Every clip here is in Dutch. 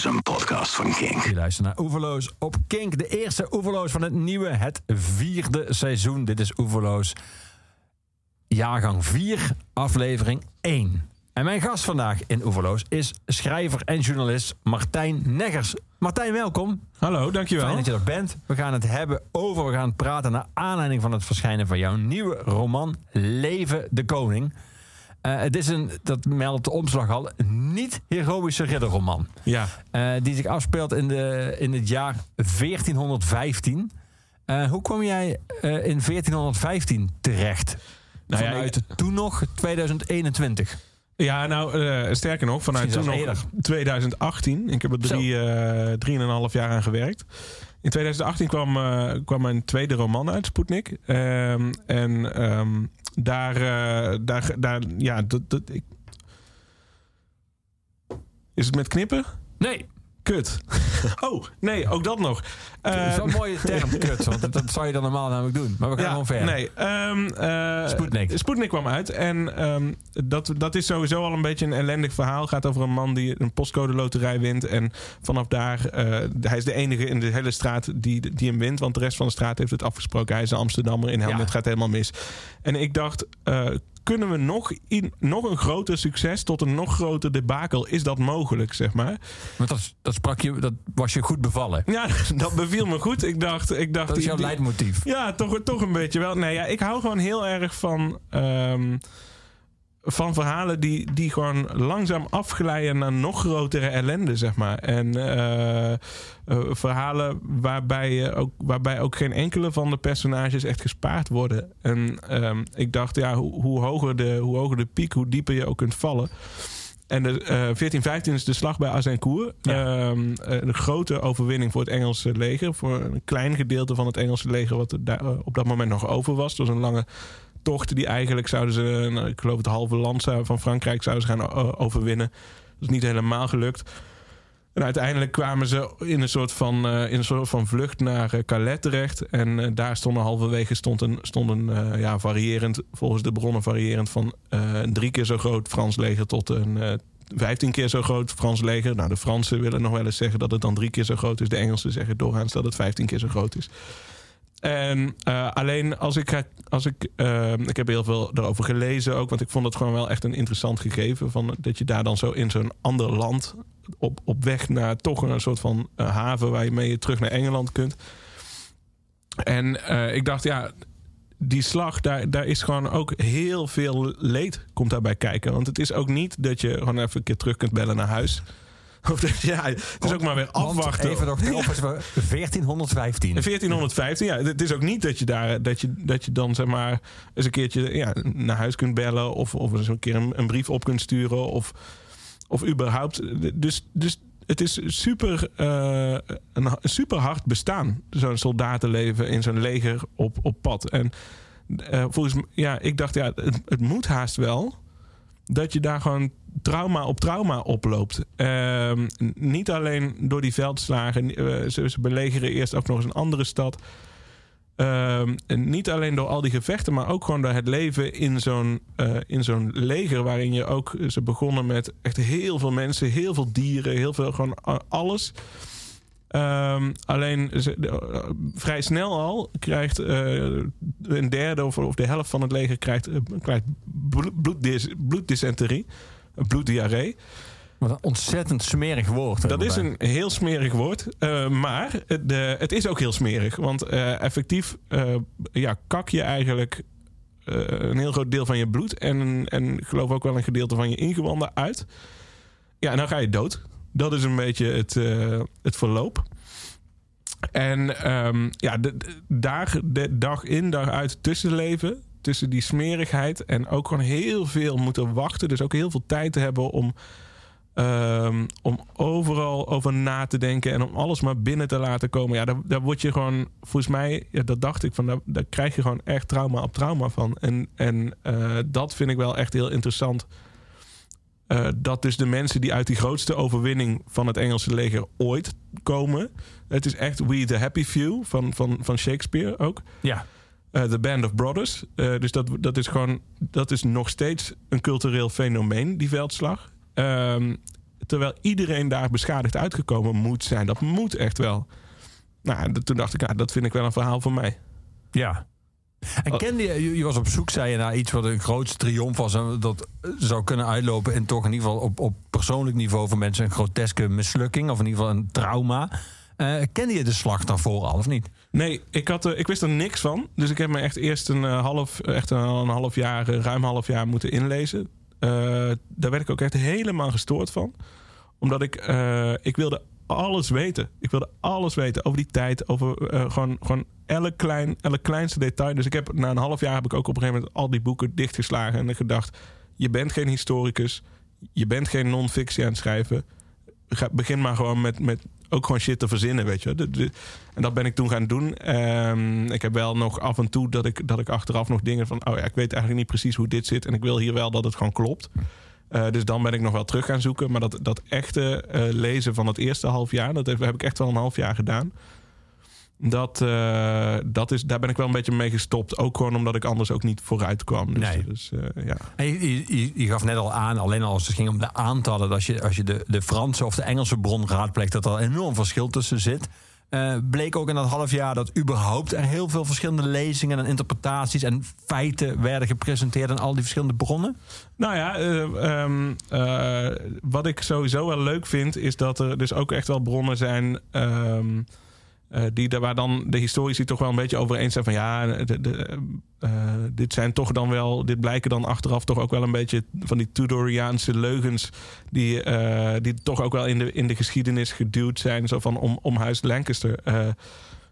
is een podcast van Kink. Je luistert naar Oeverloos op Kink. De eerste Oeverloos van het nieuwe, het vierde seizoen. Dit is Oeverloos jaargang 4, aflevering 1. En mijn gast vandaag in Oeverloos is schrijver en journalist Martijn Neggers. Martijn, welkom. Hallo, dankjewel. Fijn dat je er bent. We gaan het hebben over, we gaan praten naar aanleiding van het verschijnen van jouw nieuwe roman Leven de Koning. Uh, het is een, dat meldt de omslag al, niet heroïsche ridderroman. Ja. Uh, die zich afspeelt in, de, in het jaar 1415. Uh, hoe kwam jij in 1415 terecht? Nou Vanuit ja, ik... toen nog 2021. Ja, nou, uh, sterker nog, vanuit toen nog eerder. 2018. Ik heb er drie, uh, drieënhalf jaar aan gewerkt. In 2018 kwam, uh, kwam mijn tweede roman uit, Sputnik. Um, en um, daar, daar, daar, ja, dat, dat, ik... Is het met knippen? Nee. Kut. Oh, nee, ook dat nog. Uh, dat is wel een mooie term, kut. Want dat, zou je dan normaal namelijk doen. Maar we gaan ja, gewoon verder. Nee, um, uh, Sputnik. Sputnik kwam uit. En um, dat, dat is sowieso al een beetje een ellendig verhaal. Het gaat over een man die een postcode loterij wint. En vanaf daar, uh, hij is de enige in de hele straat die, die hem wint. Want de rest van de straat heeft het afgesproken. Hij is een Amsterdammer. In Helmond ja. gaat helemaal mis. En ik dacht, kunnen we nog, in, nog een groter succes tot een nog groter debakel? Is dat mogelijk, zeg maar? Maar dat, dat, sprak je, dat was je goed bevallen. Ja, dat beviel me goed. Ik dacht, ik dacht dat is jouw leidmotief. Ja, toch, toch een beetje wel. Nee, ja, ik hou gewoon heel erg van... Um, van verhalen die, die gewoon langzaam afglijden naar nog grotere ellende, zeg maar. En uh, uh, verhalen waarbij, ook, waarbij ook geen enkele van de personages echt gespaard worden. En uh, ik dacht, ja, hoe, hoe, hoger de, hoe hoger de piek, hoe dieper je ook kunt vallen. En de, 1415 is de slag bij Azincourt. Ja. een grote overwinning voor het Engelse leger. Voor een klein gedeelte van het Engelse leger wat er daar, op dat moment nog over was. Het was een lange tocht die eigenlijk zouden ze, nou, ik geloof het halve land van Frankrijk zouden ze gaan overwinnen. Dat is niet helemaal gelukt. En uiteindelijk kwamen ze in een soort van, uh, in een soort van vlucht naar uh, Calais terecht. En uh, daar stonden halverwege stond een, stond ja, variërend, volgens de bronnen variërend van een drie keer zo groot Frans leger tot een vijftien keer zo groot Frans leger. Nou, de Fransen willen nog wel eens zeggen dat het dan drie keer zo groot is. De Engelsen zeggen doorgaans dat het vijftien keer zo groot is. En uh, alleen als ik. Als ik, uh, ik heb heel veel erover gelezen ook. Want ik vond het gewoon wel echt een interessant gegeven. Van, dat je daar dan zo in zo'n ander land. Op, op weg naar toch een soort van uh, haven. waar je mee terug naar Engeland kunt. En ik dacht, ja. Die slag, daar, daar is gewoon ook heel veel leed komt daarbij kijken. Want het is ook niet dat je gewoon even een keer terug kunt bellen naar huis. ja, het is ook maar weer afwachten. Even nog 1415. 1415, ja. Het is ook niet dat je daar dat je, dat je dan zeg maar eens een keertje ja, naar huis kunt bellen of, of eens een keer een, een brief op kunt sturen of, of überhaupt. Dus, dus het is super, uh, een, super hard bestaan, zo'n soldatenleven in zo'n leger op, op pad. En uh, volgens ja, ik dacht, ja, het, het moet haast wel dat je daar gewoon trauma op trauma oploopt. Uh, niet alleen door die veldslagen. Uh, ze, belegeren eerst ook nog eens een andere stad. Uh, niet alleen door al die gevechten, maar ook gewoon door het leven in zo'n, uh, in zo'n leger. Waarin je ook. Ze begonnen met echt heel veel mensen, heel veel dieren, heel veel gewoon alles. Um, alleen vrij snel al krijgt een derde of, of, de helft van het leger krijgt, uh, bloeddysenterie, bloeddiarree. Wat een ontzettend smerig woord. Dat is een heel smerig woord. maar de, het is ook heel smerig. Want effectief ja, kak je eigenlijk een heel groot deel van je bloed. En, en geloof ook wel een gedeelte van je ingewanden uit. Ja, en dan ga je dood. Dat is een beetje het, het verloop. En um, ja, de, de, dag, de dag in, dag uit tussenleven. Tussen die smerigheid en ook gewoon heel veel moeten wachten. Dus ook heel veel tijd te hebben om, um, om overal over na te denken. En om alles maar binnen te laten komen. Ja, daar, daar word je gewoon, volgens mij, dat dacht ik van, daar, krijg je gewoon echt trauma op trauma van. En, en uh, dat vind ik wel echt heel interessant. Uh, dat dus de mensen die uit die grootste overwinning van het Engelse leger ooit komen. Het is echt We the Happy Few van, van, van Shakespeare ook. Ja. Uh, the Band of Brothers. Uh, dus dat, dat is gewoon, dat is nog steeds een cultureel fenomeen, die veldslag. Um, terwijl iedereen daar beschadigd uitgekomen moet zijn. Dat moet echt wel. Nou, toen dacht ik, ja, dat vind ik wel een verhaal voor mij. Ja. En Oh. kende je, je was op zoek, zei je, naar iets wat een grootste triomf was. En dat zou kunnen uitlopen. En toch in ieder geval op, op persoonlijk niveau voor mensen een groteske mislukking. Of in ieder geval een trauma. Eh kende je de slag daarvoor al of niet? Nee, ik, had, er- ik wist er niks van. Dus ik heb me echt eerst een eh, half, echt een, half jaar, eh, ruim half jaar moeten inlezen. Eh, daar werd ik ook echt helemaal gestoord van. Omdat ik, eh, ik wilde alles weten. Ik wilde alles weten over die tijd, over eh, gewoon, gewoon elk, klein, elk kleinste detail. Dus ik heb na een half jaar heb ik ook op een gegeven moment al die boeken dichtgeslagen en gedacht: je bent geen historicus, je bent geen non-fictie aan het schrijven. Begin maar gewoon met, met ook gewoon shit te verzinnen, weet je. en dat ben ik toen gaan doen. Ehm, ik heb wel nog af en toe dat ik, dat ik achteraf nog dingen van... oh ja, ik weet eigenlijk niet precies hoe dit zit... en ik wil hier wel dat het gewoon klopt. Eh, dus dan ben ik nog wel terug gaan zoeken. Maar dat, dat echte eh, lezen van het eerste half jaar... dat heb, heb ik echt wel een half jaar gedaan. Dat, eh, dat is, daar ben ik wel een beetje mee gestopt. Ook gewoon omdat ik anders ook niet vooruit kwam. Dus, Nee. dus ja. Je, je- je, je gaf net al aan, alleen al als het ging om de aantallen... dat je, als je de, de Franse of de Engelse bron raadpleegt... dat er een enorm verschil tussen zit. Eh, bleek ook in dat half jaar dat überhaupt er heel veel verschillende lezingen... en interpretaties en feiten werden gepresenteerd... aan al die verschillende bronnen? Nou ja, eh, ehm, eh, wat ik sowieso wel leuk vind, is dat er dus ook echt wel bronnen zijn. ehm, eh, die, daar waar dan de historici toch wel een beetje over eens zijn van ja, de, de, eh, dit zijn toch dan wel, dit blijken dan achteraf toch ook wel een beetje van die Tudoriaanse leugens die, eh, die toch ook wel in de, in de geschiedenis geduwd zijn, zo van om, om Huis Lancaster eh,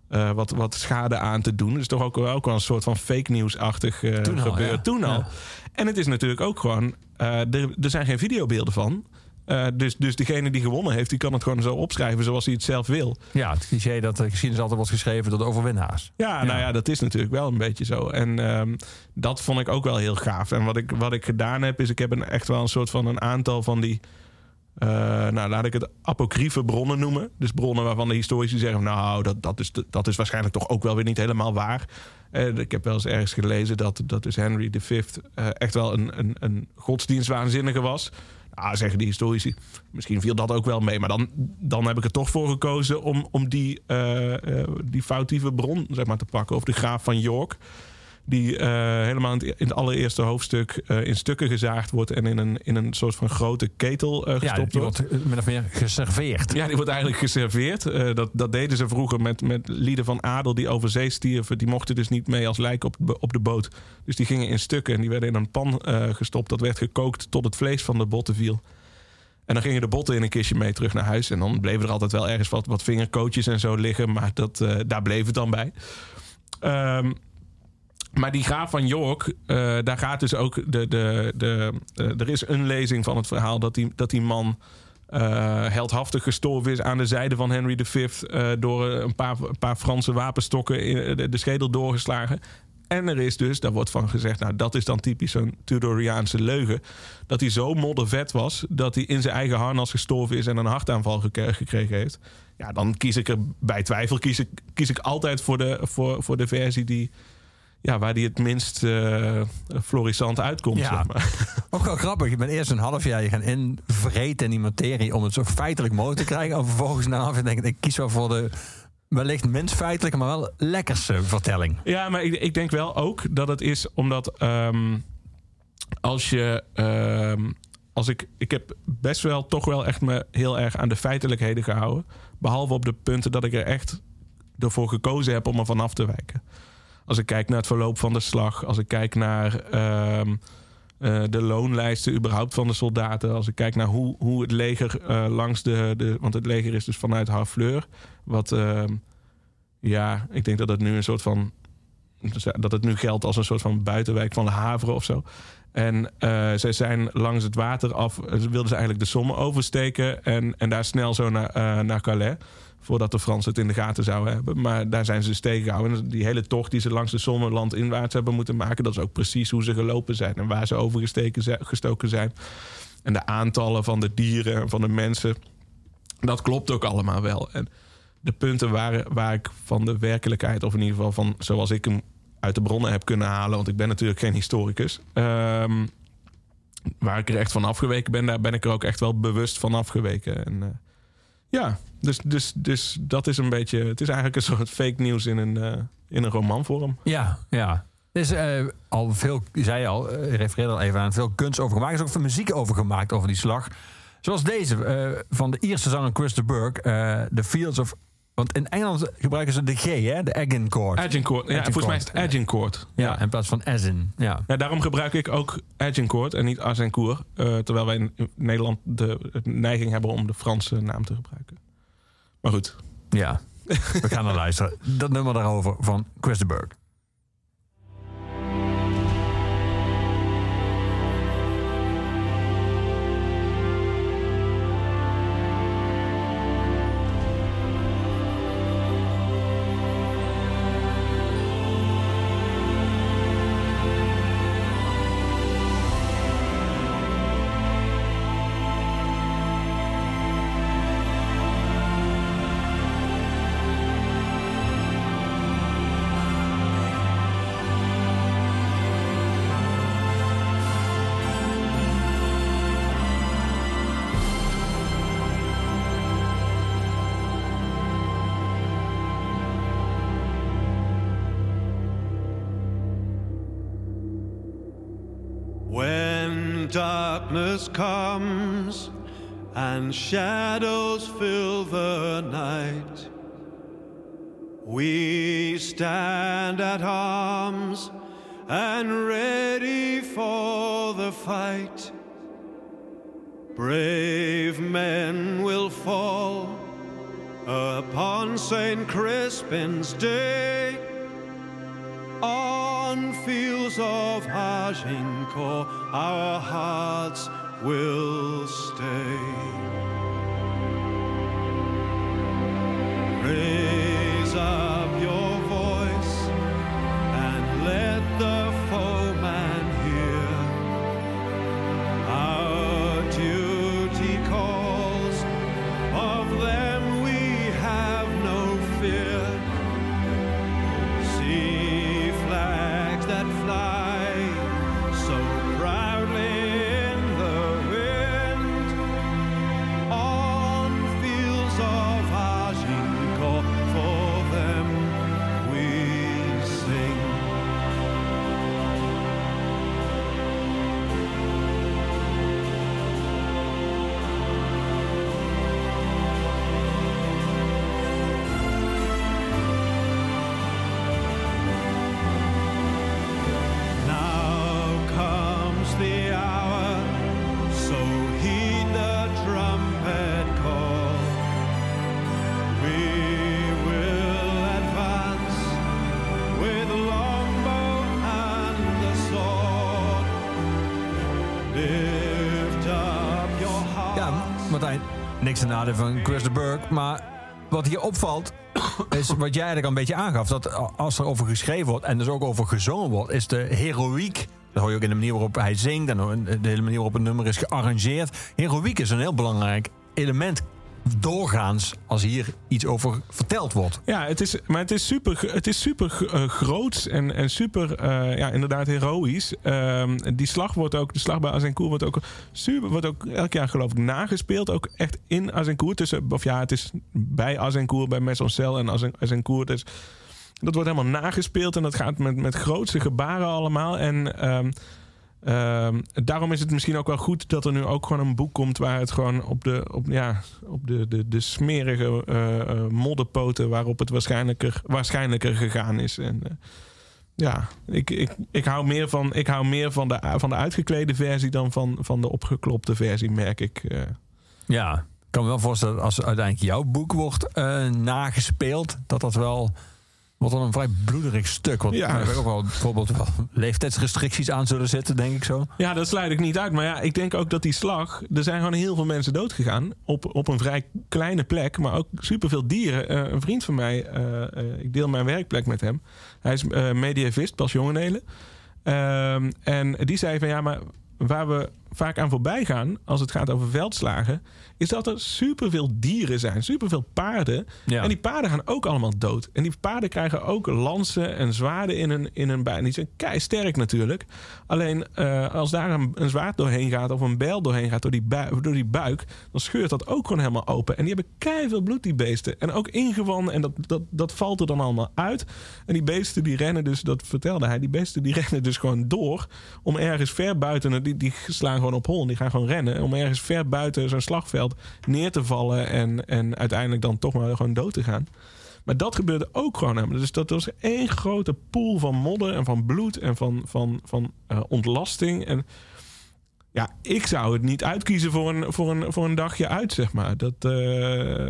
eh, wat, wat schade aan te doen. Dus toch ook wel, ook wel een soort van fake nieuwsachtig eh Toen al, gebeuren. ja. Toen al. Ja. En het is natuurlijk ook gewoon, eh, er, er zijn geen videobeelden van. Eh, dus, dus degene die gewonnen heeft, die kan het gewoon zo opschrijven zoals hij het zelf wil. Ja, het cliché dat de geschiedenis altijd wordt geschreven door de overwinnaars. Ja, nou ja, dat is natuurlijk wel een beetje zo. En ehm, dat vond ik ook wel heel gaaf. En wat ik, wat ik gedaan heb, is ik heb een, echt wel een soort van een aantal van die... eh, nou, laat ik het apocryfe bronnen noemen. Dus bronnen waarvan de historici zeggen... nou, dat, dat, is, dat is waarschijnlijk toch ook wel weer niet helemaal waar. Eh, ik heb wel eens ergens gelezen dat, dat dus Henry V eh, echt wel een, een, een godsdienstwaanzinnige was. Nou, zeggen die historici. Misschien viel dat ook wel mee. Maar dan, dan heb ik er toch voor gekozen om, om die, eh, eh, die foutieve bron zeg maar, te pakken. Of de graaf van York. Die eh, helemaal in het, in het allereerste hoofdstuk eh, in stukken gezaagd wordt. En in een, in een soort van grote ketel eh, Ja, gestopt die wordt. wordt min of meer geserveerd. Ja, die wordt eigenlijk geserveerd. Dat, dat deden ze vroeger met, met lieden van adel die over zee stierven. Die mochten dus niet mee als lijk op, de- op de boot. Dus die gingen in stukken en die werden in een pan gestopt. Dat werd gekookt tot het vlees van de botten viel. En dan gingen de botten in een kistje mee terug naar huis. En dan bleven er altijd wel ergens wat, wat vingerkootjes en zo liggen. Maar dat, daar bleef het dan bij. Ehm, maar die graaf van York, eh, daar gaat dus ook de. de, de eh, er is een lezing van het verhaal dat die, dat die man eh, heldhaftig gestorven is aan de zijde van Henry V. door een paar, een paar Franse wapenstokken de, de schedel doorgeslagen. En er is dus, daar wordt van gezegd, nou dat is dan typisch zo'n Tudoriaanse leugen. Dat hij zo moddervet was dat hij in zijn eigen harnas gestorven is en een hartaanval gek- gekregen heeft. Ja, dan kies ik er bij twijfel kies ik, kies ik altijd voor de, voor, voor de versie die, ja, waar die het minst eh florissant uitkomt. Ja. Zeg maar. Ook wel grappig. Je bent eerst een half jaar je gaan invreten in die materie om het zo feitelijk mogelijk te krijgen. En vervolgens na ik, ik kies wel voor de wellicht minst feitelijke, maar wel lekkerste vertelling. Ja, maar ik, ik denk wel ook dat het is omdat ehm, als je. ehm, als ik, ik heb best wel toch wel echt me heel erg aan de feitelijkheden gehouden. Behalve op de punten dat ik er echt ervoor gekozen heb om er vanaf te wijken. Als ik kijk naar het verloop van de slag. Als ik kijk naar ehm, eh, de loonlijsten überhaupt van de soldaten. Als ik kijk naar hoe, hoe het leger eh, langs de, de... Want het leger is dus vanuit Harfleur. Wat... ehm, ja, ik denk dat het nu een soort van dat het nu geldt als een soort van buitenwijk van de Havre of zo. En eh, zij zijn langs het water af, wilden ze eigenlijk de Somme oversteken en, en daar snel zo naar, naar Calais. Voordat de Fransen het in de gaten zouden hebben. Maar daar zijn ze dus tegengehouden. En die hele tocht die ze langs de Somme landinwaarts hebben moeten maken, dat is ook precies hoe ze gelopen zijn en waar ze overgesteken zijn, gestoken zijn. En de aantallen van de dieren en van de mensen, dat klopt ook allemaal wel. En de punten waar, waar ik van de werkelijkheid, of in ieder geval van zoals ik hem uit de bronnen heb kunnen halen, want ik ben natuurlijk geen historicus. ehm, waar ik er echt van afgeweken ben, daar ben ik er ook echt wel bewust van afgeweken. En, eh, ja, dus, dus, dus dat is een beetje. Het is eigenlijk een soort fake nieuws in een, uh, in een romanvorm. Ja, ja. Er is uh, al veel, zei je al, uh, refereerde al even aan, veel kunst over gemaakt. Er is ook veel muziek over gemaakt over die slag. Zoals deze van de Ierse zanger Chris de Burgh, The Fields of want in Engeland gebruiken ze de G, hè? De Agincourt. Agincourt. Ja, volgens mij is het Agincourt. Ja, ja, in plaats van Asin. Ja. ja, daarom gebruik ik ook Agincourt en niet Azincourt. Uh, terwijl wij in Nederland de, neiging hebben om de Franse naam te gebruiken. Maar goed. Ja, we gaan naar luisteren. Dat nummer daarover van Chris de Burgh. Darkness comes and shadows fill the night, we stand at arms and ready for the fight. Brave men will fall upon St. Crispin's Day on fields of Agincourt, our hearts will stay. Van Chris de Burgh. Maar wat hier opvalt, is wat jij eigenlijk een beetje aangaf. Dat als er over geschreven wordt en dus ook over gezongen wordt, is de heroïek. Dat hoor je ook in de manier waarop hij zingt en de hele manier waarop het nummer is gearrangeerd. Heroïek is een heel belangrijk element doorgaans als hier iets over verteld wordt. Ja, het is, maar het is super, het is super uh, groots en, en super, uh, ja, inderdaad heroïs. Um, die slag wordt ook, de slag bij Azincourt wordt ook super, wordt ook elk jaar geloof ik nagespeeld. Ook echt in Azincourt. Tussen, of ja, het is bij Azincourt, bij Mesoncel en Azincourt. Dus dat wordt helemaal nagespeeld en dat gaat met, met grootste gebaren allemaal. En uh, daarom is het misschien ook wel goed dat er nu ook gewoon een boek komt waar het gewoon op de, op, ja, op de, de, de smerige uh, modderpoten waarop het waarschijnlijker, waarschijnlijker gegaan is. En uh, ja, ik, ik, ik hou meer van, ik hou meer van, de, van de uitgeklede versie dan van, van de opgeklopte versie, merk ik. Ja, ik kan me wel voorstellen dat als uiteindelijk jouw boek wordt nagespeeld, dat dat wel wordt dan een vrij bloederig stuk. Want ja. ook wel bijvoorbeeld wel leeftijdsrestricties aan zullen zitten, denk ik zo. Ja, dat sluit ik niet uit. Maar ja, ik denk ook dat die slag... Er zijn gewoon heel veel mensen doodgegaan op, op een vrij kleine plek. Maar ook superveel dieren. Uh, een vriend van mij, uh, uh, ik deel mijn werkplek met hem. Hij is mediavist, pas jongenelen. Ehm, en die zei van ja, maar waar we vaak aan voorbij gaan als het gaat over veldslagen, is dat er superveel dieren zijn, superveel paarden. Ja. En die paarden gaan ook allemaal dood. En die paarden krijgen ook lansen en zwaarden in hun, in hun buik. Die zijn kei sterk natuurlijk. Alleen eh, als daar een, een zwaard doorheen gaat of een bijl doorheen gaat door die, bui- door die buik, dan scheurt dat ook gewoon helemaal open. En die hebben kei veel bloed, die beesten. En ook ingewanden en dat, dat, dat valt er dan allemaal uit. En die beesten die rennen dus, dat vertelde hij, die beesten die rennen dus gewoon door om ergens ver buiten, die, die slaan gewoon op hol, die gaan gewoon rennen om ergens ver buiten zo'n slagveld neer te vallen en, en uiteindelijk dan toch maar gewoon dood te gaan. Maar dat gebeurde ook gewoon. Dus dat was één grote pool van modder en van bloed en van, van, van eh, ontlasting. En ja, ik zou het niet uitkiezen voor een, voor een, voor een dagje uit, zeg maar. Dat, eh,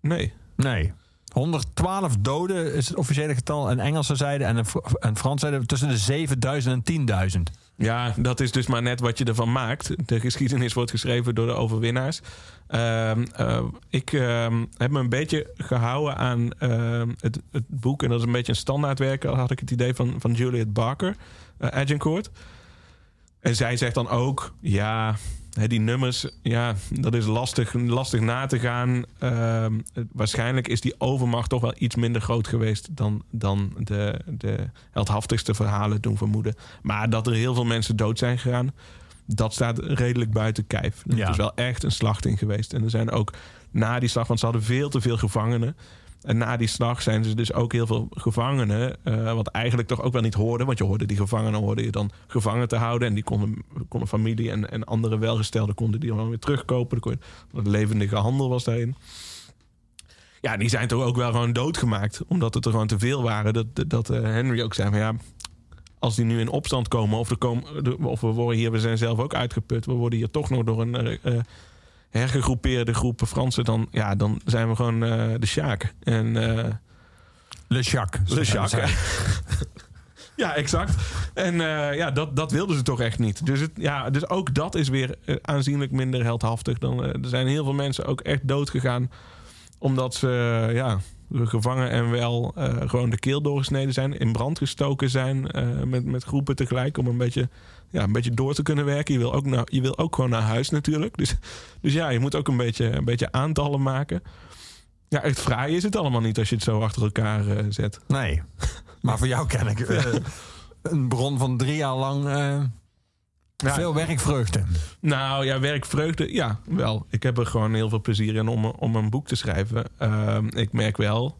nee. Nee. 112 doden is het officiële getal. En Engelsen zeiden en, en Frans zeiden tussen de 7000 en 10.000. Ja, dat is dus maar net wat je ervan maakt. De geschiedenis wordt geschreven door de overwinnaars. Ehm, eh, ik ehm, heb me een beetje gehouden aan ehm, het, het boek. En dat is een beetje een standaardwerk. Al had ik het idee van, van Juliet Barker, uh, Agincourt. En zij zegt dan ook, ja, die nummers, ja, dat is lastig, lastig na te gaan. Ehm, waarschijnlijk is die overmacht toch wel iets minder groot geweest dan, dan de, de heldhaftigste verhalen doen vermoeden. Maar dat er heel veel mensen dood zijn gegaan, dat staat redelijk buiten kijf. Ja. Het is wel echt een slachting geweest. En er zijn ook na die slag, want ze hadden veel te veel gevangenen. En na die slag zijn ze dus ook heel veel gevangenen. eh, wat eigenlijk toch ook wel niet hoorde. Want je hoorde die gevangenen hoorde je dan gevangen te houden. En die konden, konden familie en, en andere welgestelden konden die dan weer terugkopen. De levendige handel was daarin. Ja, die zijn toch ook wel gewoon doodgemaakt. Omdat het er gewoon te veel waren. Dat, dat eh, Henry ook zei van ja... Als die nu in opstand komen of, er komen, of we worden hier, we zijn zelf ook uitgeput. We worden hier toch nog door een eh, hergegroepeerde groep Fransen. Dan, ja, dan zijn we gewoon eh, de Sjaak. En eh, Le Jacques. Le Jacques. Ja, exact. En eh, ja, dat, dat wilden ze toch echt niet. Dus, het, ja, dus ook dat is weer aanzienlijk minder heldhaftig. Dan, er zijn heel veel mensen ook echt dood gegaan. Omdat ze ja, gevangen en wel eh, gewoon de keel doorgesneden zijn. In brand gestoken zijn eh, met, met groepen tegelijk. Om een beetje, ja, een beetje door te kunnen werken. Je wil ook, nou, je wil ook gewoon naar huis natuurlijk. Dus, dus ja, je moet ook een beetje, een beetje aantallen maken. Ja, echt fraai is het allemaal niet als je het zo achter elkaar eh, zet. Nee. Maar voor jou ken ik een bron van drie jaar lang Ja, veel werkvreugde. Nou ja, werkvreugde, ja, wel. Ik heb er gewoon heel veel plezier in om, om een boek te schrijven. Ehm, ik merk wel,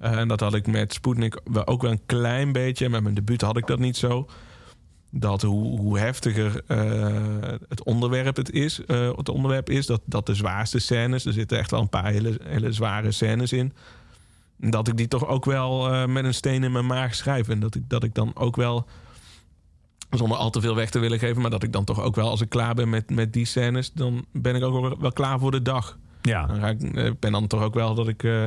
eh, en dat had ik met Sputnik ook wel een klein beetje. Met mijn debuut had ik dat niet zo. Dat hoe, hoe heftiger eh, het onderwerp het is, eh, het onderwerp is, dat, dat de zwaarste scènes, er zitten echt wel een paar hele, hele zware scènes in. Dat ik die toch ook wel met een steen in mijn maag schrijf. En dat ik, dat ik dan ook wel zonder al te veel weg te willen geven. Maar dat ik dan toch ook wel, als ik klaar ben met, met die scènes, dan ben ik ook wel- klaar voor de dag. Ja. Dan ga ik eh, ben dan toch ook wel dat ik eh,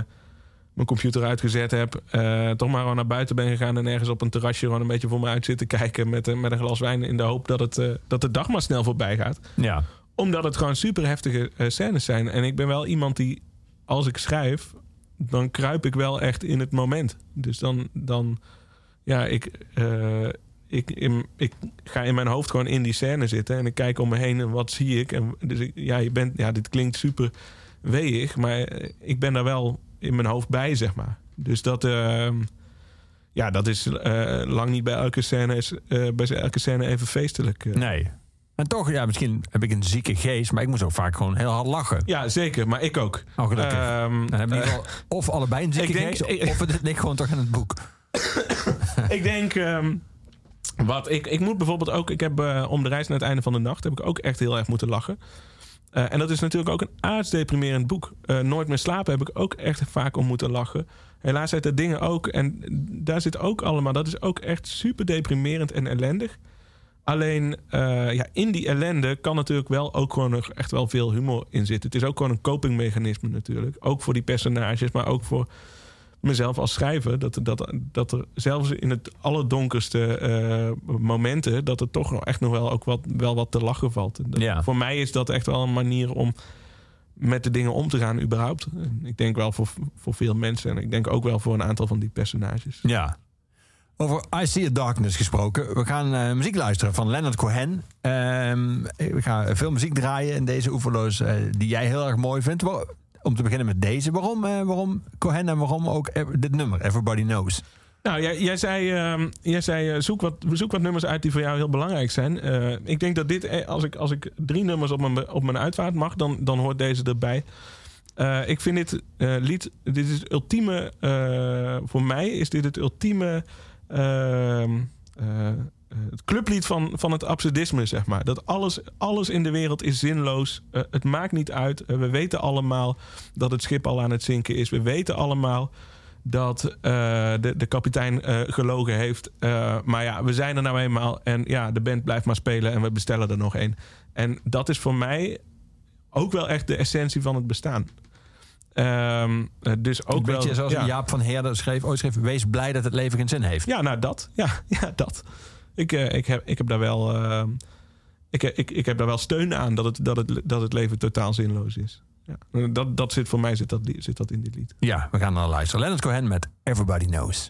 mijn computer uitgezet heb. eh, toch maar gewoon naar buiten ben gegaan en ergens op een terrasje gewoon een beetje voor me uit zitten kijken met, een- met een glas wijn in de hoop dat, het, dat de dag maar snel voorbij gaat. Ja. Omdat het gewoon super heftige scènes zijn. En ik ben wel iemand die, als ik schrijf, dan kruip ik wel echt in het moment. Dus dan, dan ja, ik, ik, in, ik ga in mijn hoofd gewoon in die scène zitten. En ik kijk om me heen en wat zie ik. En dus ik, ja, je bent, ja, dit klinkt super weeg, maar eh, ik ben daar wel in mijn hoofd bij, zeg maar. Dus dat, eh, ja, dat is eh, lang niet bij elke scène, is, eh, bij elke scène even feestelijk. Nee. En toch, ja, misschien heb ik een zieke geest, maar ik moest ook vaak gewoon heel hard lachen. Ja, zeker, maar ik ook. Oh, gelukkig. Ehm, Dan hebben we of allebei een zieke ik denk- geest, ik- of het ligt gewoon toch in het boek. ik denk. ehm, wat ik, ik moet bijvoorbeeld ook. Ik heb eh, om de reis naar het einde van de nacht. heb ik ook echt heel erg moeten lachen. Eh, en dat is natuurlijk ook een aardsdeprimerend boek. Eh, Nooit meer slapen heb ik ook echt vaak om moeten lachen. Helaas zijn er dingen ook. En daar zit ook allemaal. Dat is ook echt super deprimerend en ellendig. Alleen ja, in die ellende kan natuurlijk wel ook gewoon nog echt wel veel humor in zitten. Het is ook gewoon een copingmechanisme natuurlijk. Ook voor die personages, maar ook voor mezelf als schrijver. Dat, dat, dat er zelfs in het allerdonkerste eh, momenten... dat er toch nog echt nog wel, ook wat, wel wat te lachen valt. Dat- Ja. Voor mij is dat echt wel een manier om met de dingen om te gaan überhaupt. Ik denk wel voor, voor veel mensen. En ik denk ook wel voor een aantal van die personages. Ja. Over I See a Darkness gesproken. We gaan eh, muziek luisteren van Leonard Cohen. Ehm, we gaan veel muziek draaien in deze oeverloos eh, die jij heel erg mooi vindt. Om te beginnen met deze. Waarom, eh, waarom Cohen en waarom ook dit nummer, Everybody Knows? Nou, jij, jij zei, ehm, jij zei eh, zoek, wat, zoek wat nummers uit die voor jou heel belangrijk zijn. Eh, ik denk dat dit, eh, als ik, als ik drie nummers op mijn, op mijn uitvaart mag, dan, dan hoort deze erbij. Ik vind dit lied, dit is het ultieme, voor mij is dit het ultieme ehm, eh, eh, het clublied van, van het absurdisme, zeg maar. Dat alles, alles in de wereld is zinloos. Eh, het maakt niet uit. Eh, we weten allemaal dat het schip al aan het zinken is. We weten allemaal dat eh, de, de kapitein eh, gelogen heeft. Eh, maar ja, we zijn er nou eenmaal. En ja, de band blijft maar spelen en we bestellen er nog één. En dat is voor mij ook wel echt de essentie van het bestaan. Eh, dus ook Een beetje wel, zoals ja. Jaap van Heerden schreef, ooit schreef... Wees blij dat het leven geen zin heeft. Ja, nou dat. Ja, ja dat. Ik, eh, ik, heb, ik heb daar wel. eh, ik, ik, ik heb daar wel steun aan dat het, dat het, dat het leven totaal zinloos is. Ja. Dat, dat zit voor mij zit dat, zit dat in dit lied. Ja, we gaan naar luisteren. Leonard Cohen met Everybody Knows.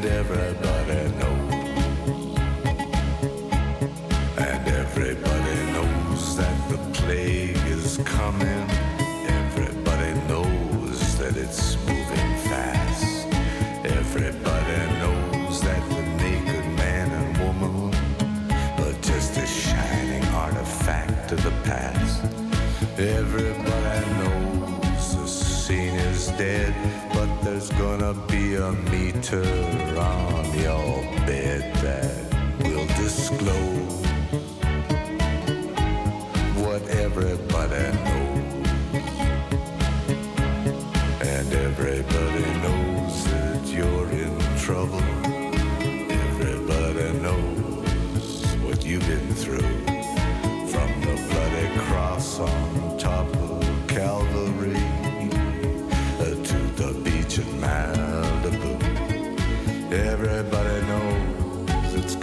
And everybody knows. And everybody knows that the plague is coming. Everybody knows that it's moving fast. Everybody knows that the naked man and woman are just a shining artifact of the past. Everybody knows the scene is dead, there's gonna be a meter on your bed that will disclose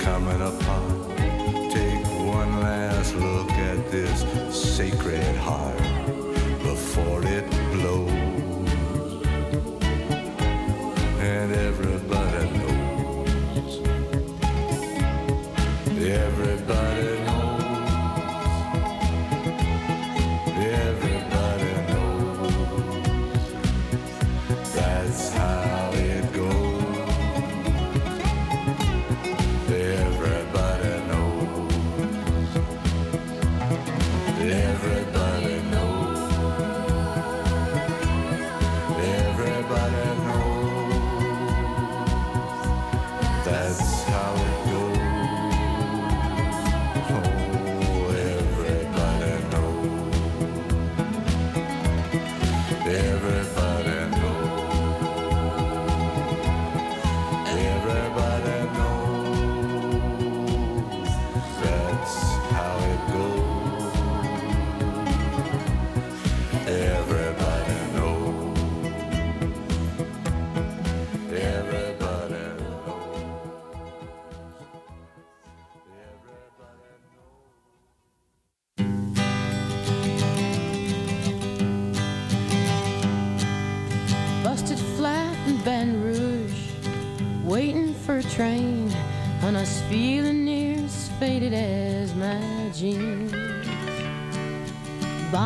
coming upon. Take one last look at this sacred heart before it blows.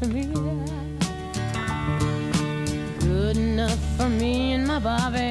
Good enough for me and my Bobby.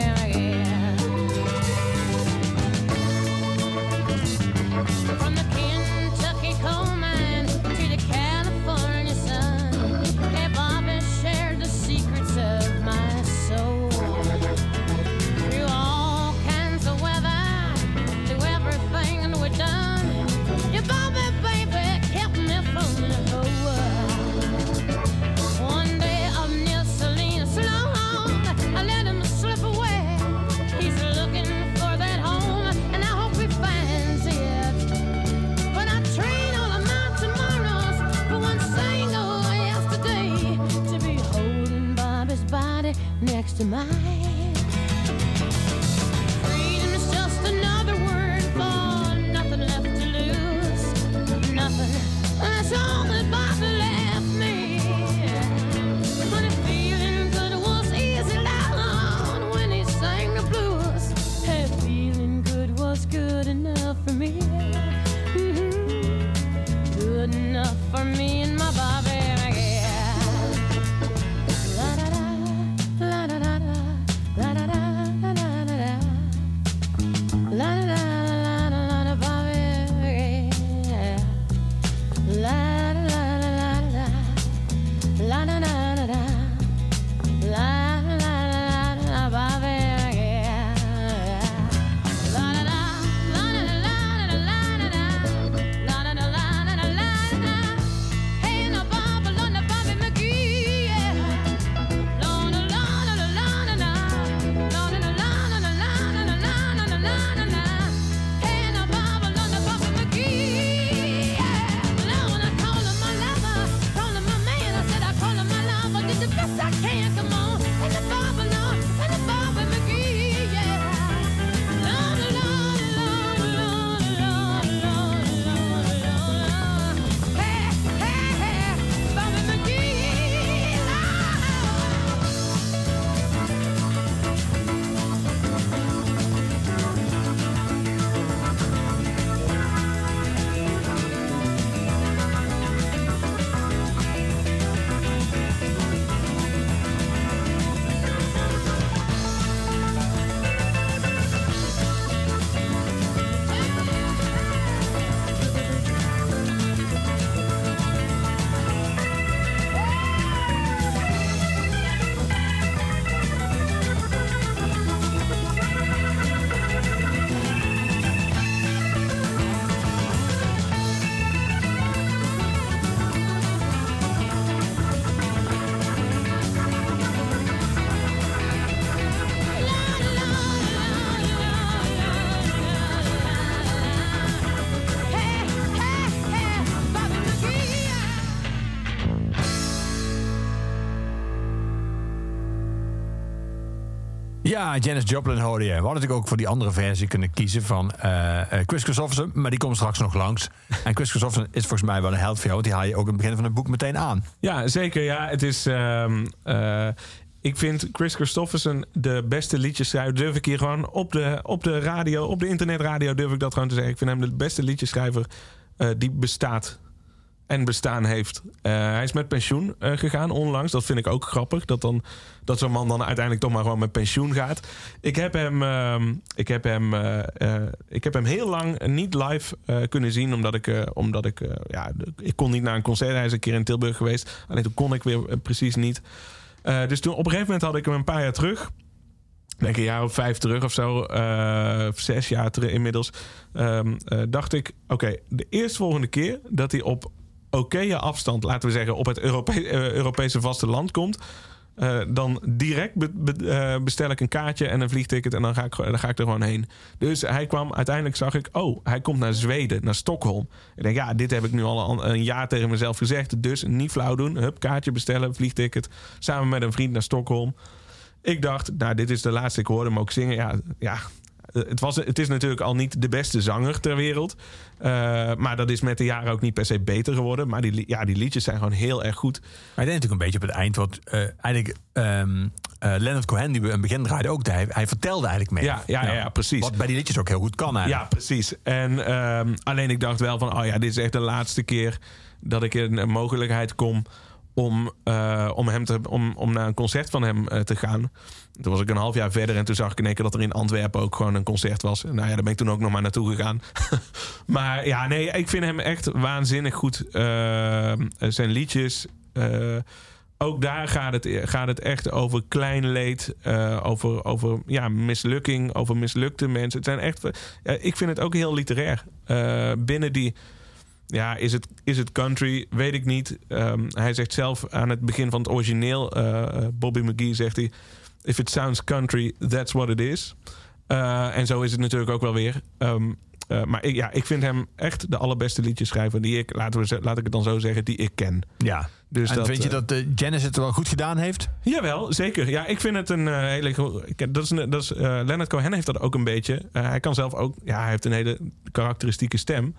to mine. Ja, Janis Joplin hoorde je. We hadden natuurlijk ook voor die andere versie kunnen kiezen van eh eh, Chris Christofferson. Maar die komt straks nog langs. En Chris Christofferson is volgens mij wel een held voor jou. Want die haal je ook in het begin van het boek meteen aan. Ja, zeker. Ja, het is. ehm, eh, ik vind Chris Christofferson de beste liedjeschrijver. Durf ik hier gewoon op de, op de radio, op de internetradio, durf ik dat gewoon te zeggen. Ik vind hem de beste liedjeschrijver die bestaat en bestaan heeft. Eh, hij is met pensioen eh, gegaan onlangs. Dat vind ik ook grappig. Dat, dan, dat zo'n man dan uiteindelijk toch maar gewoon met pensioen gaat. Ik heb hem, ehm, ik heb hem, eh, ik heb hem heel lang niet live kunnen zien. Omdat ik, omdat ik, ja, ik kon niet naar een concert. Hij is een keer in Tilburg geweest. Alleen toen kon ik weer precies niet. Dus toen op een gegeven moment had ik hem een paar jaar terug. Denk een jaar of vijf terug of zo. zes jaar terug inmiddels. ehm, eh, dacht ik, oké, de eerstvolgende keer dat hij op oké afstand, laten we zeggen, op het Europe eh, Europese vasteland komt. eh, dan direct eh, bestel ik een kaartje en een vliegticket en dan ga, ik, dan ga ik er gewoon heen. Dus hij kwam, uiteindelijk zag ik, oh, hij komt naar Zweden, naar Stockholm. Ik denk, ja, dit heb ik nu al een jaar tegen mezelf gezegd. Dus niet flauw doen, hup, kaartje bestellen, vliegticket. Samen met een vriend naar Stockholm. Ik dacht, nou, dit is de laatste. Ik hoorde hem ook zingen. Ja, ja het, was, het is natuurlijk al niet de beste zanger ter wereld. Eh, maar dat is met de jaren ook niet per se beter geworden. Maar die, ja, die liedjes zijn gewoon heel erg goed. Maar ik denk natuurlijk een beetje op het eind. Wat eh, eigenlijk ehm eh, Leonard Cohen, die we in het begin draaiden ook. Hij, hij vertelde eigenlijk mee. Ja, ja, ja, ja, precies. Wat bij die liedjes ook heel goed kan eigenlijk. Ja, precies. En ehm, alleen ik dacht wel van, oh ja, dit is echt de laatste keer dat ik in een mogelijkheid kom om, eh, om, hem te, om, om naar een concert van hem eh, te gaan. Toen was ik een half jaar verder en toen zag ik in één keer dat er in Antwerpen ook gewoon een concert was. Nou ja, daar ben ik toen ook nog maar naartoe gegaan. maar ja, nee, ik vind hem echt waanzinnig goed. Ehm, zijn liedjes. eh, ook daar gaat het, gaat het echt over klein leed, eh, over, over ja, mislukking, over mislukte mensen. Het zijn echt, eh, ik vind het ook heel literair. Eh, binnen die, ja, is het, is het country? Weet ik niet. Ehm, hij zegt zelf aan het begin van het origineel, eh, Bobby McGee zegt hij, if it sounds country, that's what it is. Eh, en zo is het natuurlijk ook wel weer. Ehm, eh, maar ik, ja, ik vind hem echt de allerbeste liedjeschrijver die ik, laten we, laat ik het dan zo zeggen, die ik ken. Ja. Dus en dat, vind je eh, dat eh, Janis het wel goed gedaan heeft? Jawel, zeker. Ja, ik vind het een eh, hele. Dat is, een- dat is, eh, Leonard Cohen heeft dat ook een beetje. Eh, hij kan zelf ook. Ja, hij heeft een hele karakteristieke stem.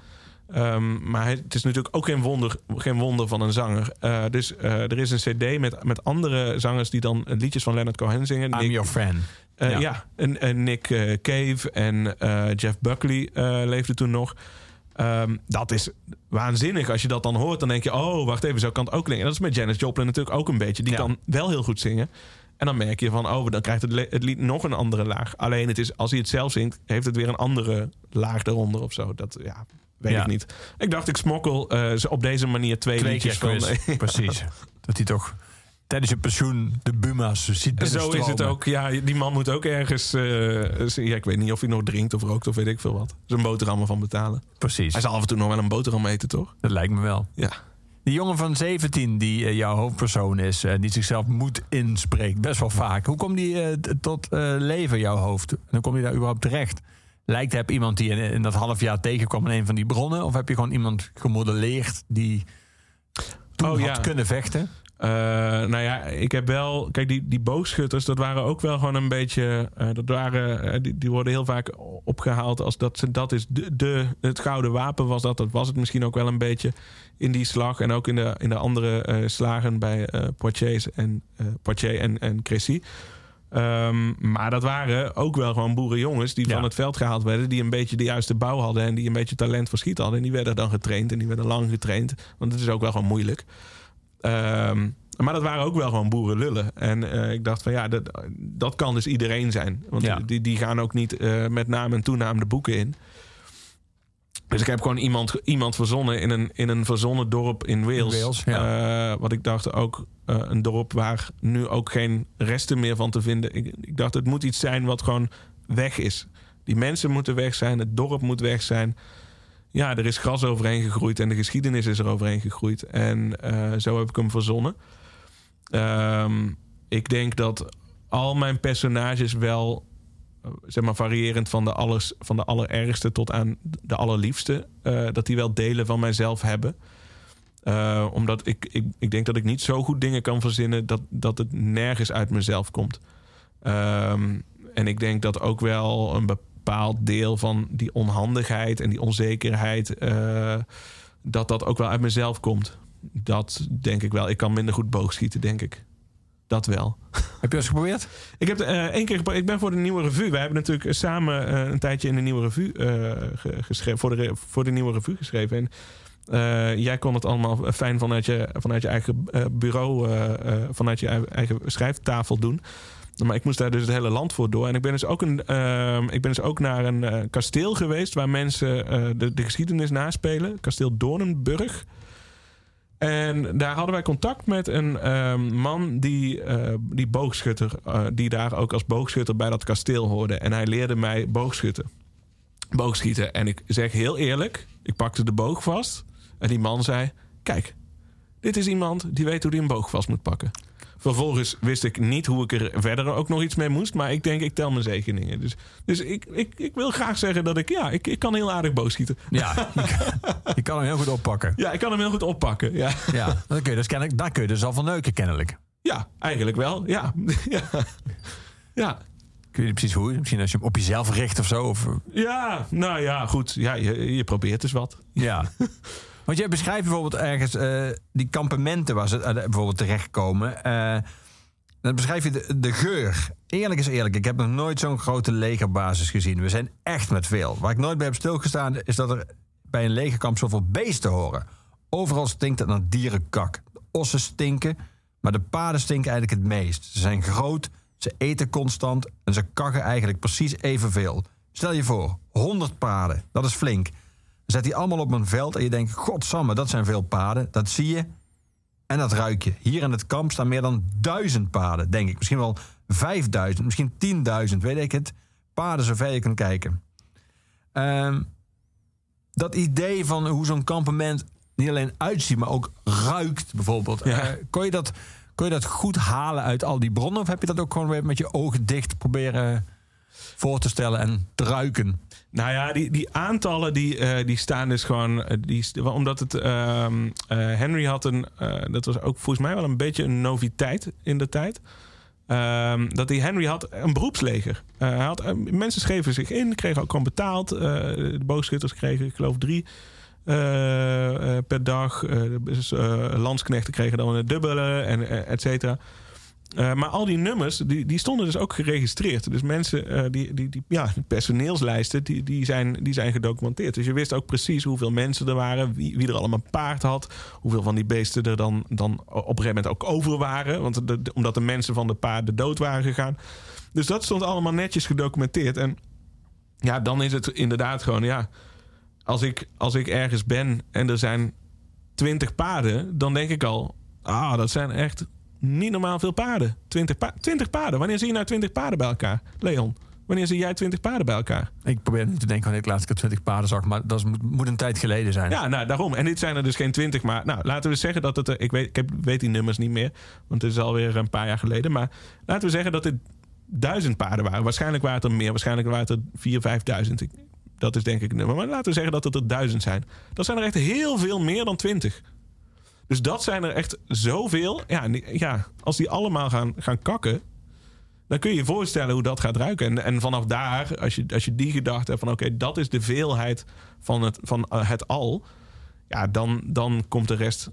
Ehm, maar het is natuurlijk ook geen wonder, geen wonder van een zanger. Eh, dus eh, er is een CD met, met andere zangers die dan liedjes van Leonard Cohen zingen. I'm Nick- your fan. eh, Ja. ja, en, en Nick Cave en Jeff Buckley eh, leefde toen nog. Ehm, dat is waanzinnig. Als je dat dan hoort, dan denk je... oh, wacht even, zo kan het ook klinken. En dat is met Janis Joplin natuurlijk ook een beetje. Die Ja. kan wel heel goed zingen. En dan merk je van... oh, dan krijgt het, het lied nog een andere laag. Alleen het is, als hij het zelf zingt... heeft het weer een andere laag eronder of zo. Dat, ja, weet Ja. ik niet. Ik dacht, ik smokkel eh, ze op deze manier twee, Twee liedjes van... Precies. Dat hij toch tijdens je pensioen de Buma's ziet Zo is het ook. Ja, die man moet ook ergens. eh, ja, ik weet niet of hij nog drinkt of rookt of weet ik veel wat. Zijn boterhammen van betalen. Precies. Hij zal af en toe nog wel een boterham eten, toch? Dat lijkt me wel. Ja. Die jongen van 17 die eh, jouw hoofdpersoon is, eh, die zichzelf moet inspreekt, best wel vaak. Hoe komt die tot leven, jouw hoofd? En hoe kom je daar überhaupt terecht? Lijkt heb iemand die in, in dat half jaar tegenkwam in een van die bronnen? Of heb je gewoon iemand gemodelleerd die toen Oh, had ja. kunnen vechten? Eh, nou ja, ik heb wel. Kijk, die, die boogschutters, dat waren ook wel gewoon een beetje. eh, dat waren, eh, die, die worden heel vaak opgehaald als dat, dat is de, de, het gouden wapen was dat. Dat was het misschien ook wel een beetje in die slag. En ook in de, in de andere slagen bij Poitiers en, Poitiers en, en Crécy. Ehm, maar dat waren ook wel gewoon boerenjongens die Ja. van het veld gehaald werden. Die een beetje de juiste bouw hadden en die een beetje talent voor schieten hadden. En die werden dan getraind en die werden lang getraind. Want het is ook wel gewoon moeilijk. Ehm, maar dat waren ook wel gewoon boerenlullen. En eh, ik dacht van ja, dat, dat kan dus iedereen zijn. Want Ja. die, die gaan ook niet eh, met naam en toenaam de boeken in. Dus ik heb gewoon iemand, iemand verzonnen in een, in een verzonnen dorp in Wales. Wales, Eh, wat ik dacht ook eh, een dorp waar nu ook geen resten meer van te vinden. Ik, ik dacht het moet iets zijn wat gewoon weg is. Die mensen moeten weg zijn, het dorp moet weg zijn. Ja, er is gras overheen gegroeid en de geschiedenis is er overheen gegroeid. En eh, zo heb ik hem verzonnen. Ehm, ik denk dat al mijn personages wel, zeg maar, variërend van de, allers, van de allerergste tot aan de allerliefste, eh, dat die wel delen van mijzelf hebben. Eh, omdat ik, ik, ik denk dat ik niet zo goed dingen kan verzinnen dat, dat het nergens uit mezelf komt. Ehm, en ik denk dat ook wel een bepaald deel van die onhandigheid en die onzekerheid, eh, dat dat ook wel uit mezelf komt. Dat denk ik wel. Ik kan minder goed boogschieten, denk ik. Dat wel. Heb je eens geprobeerd? Ik heb eh één keer Ik ben voor de nieuwe revue. Wij hebben natuurlijk samen eh, een tijdje in de nieuwe revue eh, ge- geschreven. Voor de, voor de nieuwe revue geschreven. En eh, jij kon het allemaal fijn vanuit je, vanuit je eigen eh, bureau, eh, eh, vanuit je eigen schrijftafel doen. Maar ik moest daar dus het hele land voor door. En ik ben dus ook, een, ehm, ik ben dus ook naar een eh, kasteel geweest waar mensen eh, de, de geschiedenis naspelen. Kasteel Doornenburg. En daar hadden wij contact met een ehm, man die, eh, die boogschutter, eh, die daar ook als boogschutter bij dat kasteel hoorde. En hij leerde mij boogschutten. Boogschieten. En ik zeg heel eerlijk, ik pakte de boog vast. En die man zei: Kijk, dit is iemand die weet hoe hij een boog vast moet pakken. Vervolgens wist ik niet hoe ik er verder ook nog iets mee moest. Maar ik denk, ik tel mijn zegeningen. Dus, dus ik, ik, ik wil graag zeggen dat ik, ja, ik, ik kan heel aardig boogschieten. Ja, je kan, je hem heel goed oppakken. Ja, ik kan hem heel goed oppakken. Ja, Ja, kun je dus kennelijk, daar kun je dus al van neuken kennelijk. ja eigenlijk wel. Ja. ja. ja. Ik weet niet precies hoe. Misschien als je hem op jezelf richt of zo. Of, Ja, nou ja, goed. Ja, je, je probeert dus wat. ja. Want jij beschrijft bijvoorbeeld ergens eh, die kampementen waar ze eh, bijvoorbeeld terechtkomen. eh dan beschrijf je de, de geur. Eerlijk is eerlijk, ik heb nog nooit zo'n grote legerbasis gezien. We zijn echt met veel. Waar ik nooit bij heb stilgestaan is dat er bij een legerkamp zoveel beesten horen. Overal stinkt het naar dierenkak. De ossen stinken, maar de paarden stinken eigenlijk het meest. Ze zijn groot, ze eten constant en ze kakken eigenlijk precies evenveel. Stel je voor, 100 paarden, dat is flink. Zet die allemaal op een veld en je denkt... Godsamme, dat zijn veel paarden. Dat zie je en dat ruik je. Hier in het kamp staan meer dan duizend paarden, denk ik. Misschien wel vijfduizend, misschien tienduizend, weet ik het. Paarden zover je kunt kijken. Ehm, dat idee van hoe zo'n kampement niet alleen uitziet, maar ook ruikt bijvoorbeeld. Ja. Eh, kon, je dat, kon je dat goed halen uit al die bronnen? Of heb je dat ook gewoon weer met je ogen dicht proberen voor te stellen en te ruiken? Nou ja, die, die aantallen die, eh, die staan dus gewoon. eh, die, omdat het. ehm, eh, Henry had een. dat was ook volgens mij wel een beetje een noviteit in de tijd. Ehm, dat die Henry had een beroepsleger. Hij had, mensen schreven zich in, kregen ook gewoon betaald. De boogschutters kregen, ik geloof, drie per dag. Dus, landsknechten kregen dan een dubbele, en et cetera. Eh, maar al die nummers, die, die stonden dus ook geregistreerd. Dus mensen, eh, die, die, ja, personeelslijsten, die, die, zijn, die zijn gedocumenteerd. Dus je wist ook precies hoeveel mensen er waren, wie, wie er allemaal paard had, hoeveel van die beesten er dan, dan op een gegeven moment ook over waren. Want de- omdat de mensen van de paarden dood waren gegaan. Dus dat stond allemaal netjes gedocumenteerd. En ja, dan is het inderdaad gewoon, ja, als ik, als ik ergens ben en er zijn twintig paarden, dan denk ik al, ah, dat zijn echt niet normaal veel paarden. 20, pa 20 paarden. Wanneer zie je nou 20 paarden bij elkaar? Leon, wanneer zie jij 20 paarden bij elkaar? Ik probeer nu te denken wanneer ik laatst keer 20 paarden zag, maar dat moet, moet een tijd geleden zijn. Ja, nou daarom. En dit zijn er dus geen 20, maar nou, laten we zeggen dat het. er- Ik weet, ik heb, weet die nummers niet meer, want het is alweer een paar jaar geleden. Maar laten we zeggen dat het duizend paarden waren. Waarschijnlijk waren het er meer, waarschijnlijk waren het er 4.000, 5.000. Ik- Dat is denk ik een nummer. Maar laten we zeggen dat het er duizend zijn. Dat zijn er echt heel veel meer dan 20. Dus dat zijn er echt zoveel. Ja, ja als die allemaal gaan, gaan kakken. Dan kun je je voorstellen hoe dat gaat ruiken. En, en vanaf daar, als je, als je die gedachte hebt van... oké, dat is de veelheid van het, van eh, het al... ja, dan, dan komt de rest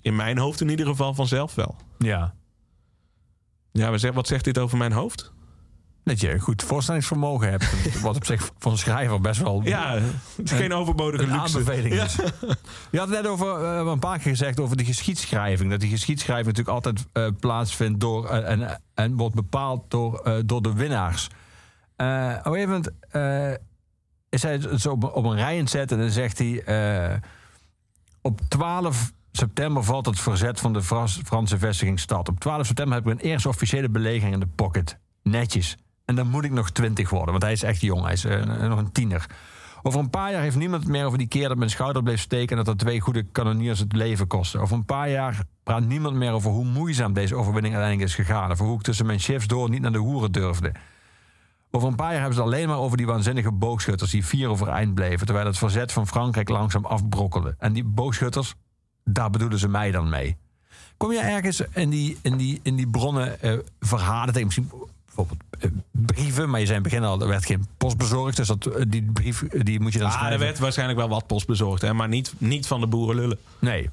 in mijn hoofd in ieder geval vanzelf wel. ja. Ja, wat zegt dit over mijn hoofd? Dat je een goed voorstellingsvermogen hebt. Wat op zich voor een schrijver best wel Ja, het is geen overbodige een luxe. aanbeveling Ja. is. Je had het net over, eh, we hebben een paar keer gezegd over de geschiedschrijving. Dat die geschiedschrijving natuurlijk altijd eh, plaatsvindt door, eh, en, en wordt bepaald door, door de winnaars. Op een gegeven moment eh, is hij het zo op, op een rij het zetten en dan zegt hij... op 12 september valt het verzet van de Fras- Franse vestigingsstad. Op 12 september hebben we een eerste officiële belegering in de pocket. Netjes. En dan moet ik nog 20 worden, want hij is echt jong. Hij is eh, nog een tiener. Over een paar jaar heeft niemand meer over die keer dat mijn schouder bleef steken... en dat er twee goede kanoniers het leven kostten. Over een paar jaar praat niemand meer over hoe moeizaam deze overwinning uiteindelijk is gegaan... of hoe ik tussen mijn chefs door niet naar de hoeren durfde. Over een paar jaar hebben ze alleen maar over die waanzinnige boogschutters... die vier overeind bleven, terwijl het verzet van Frankrijk langzaam afbrokkelde. En die boogschutters, daar bedoelen ze mij dan mee. Kom je ergens in die, in die, in die bronnen eh, verhalen tegen misschien bijvoorbeeld brieven, maar je zei in het begin al, er werd geen post bezorgd. Dus dat, eh, die brief eh, die moet je dan Ah, er werd waarschijnlijk wel wat post bezorgd, hè, maar niet, niet van de boerenlullen. Nee.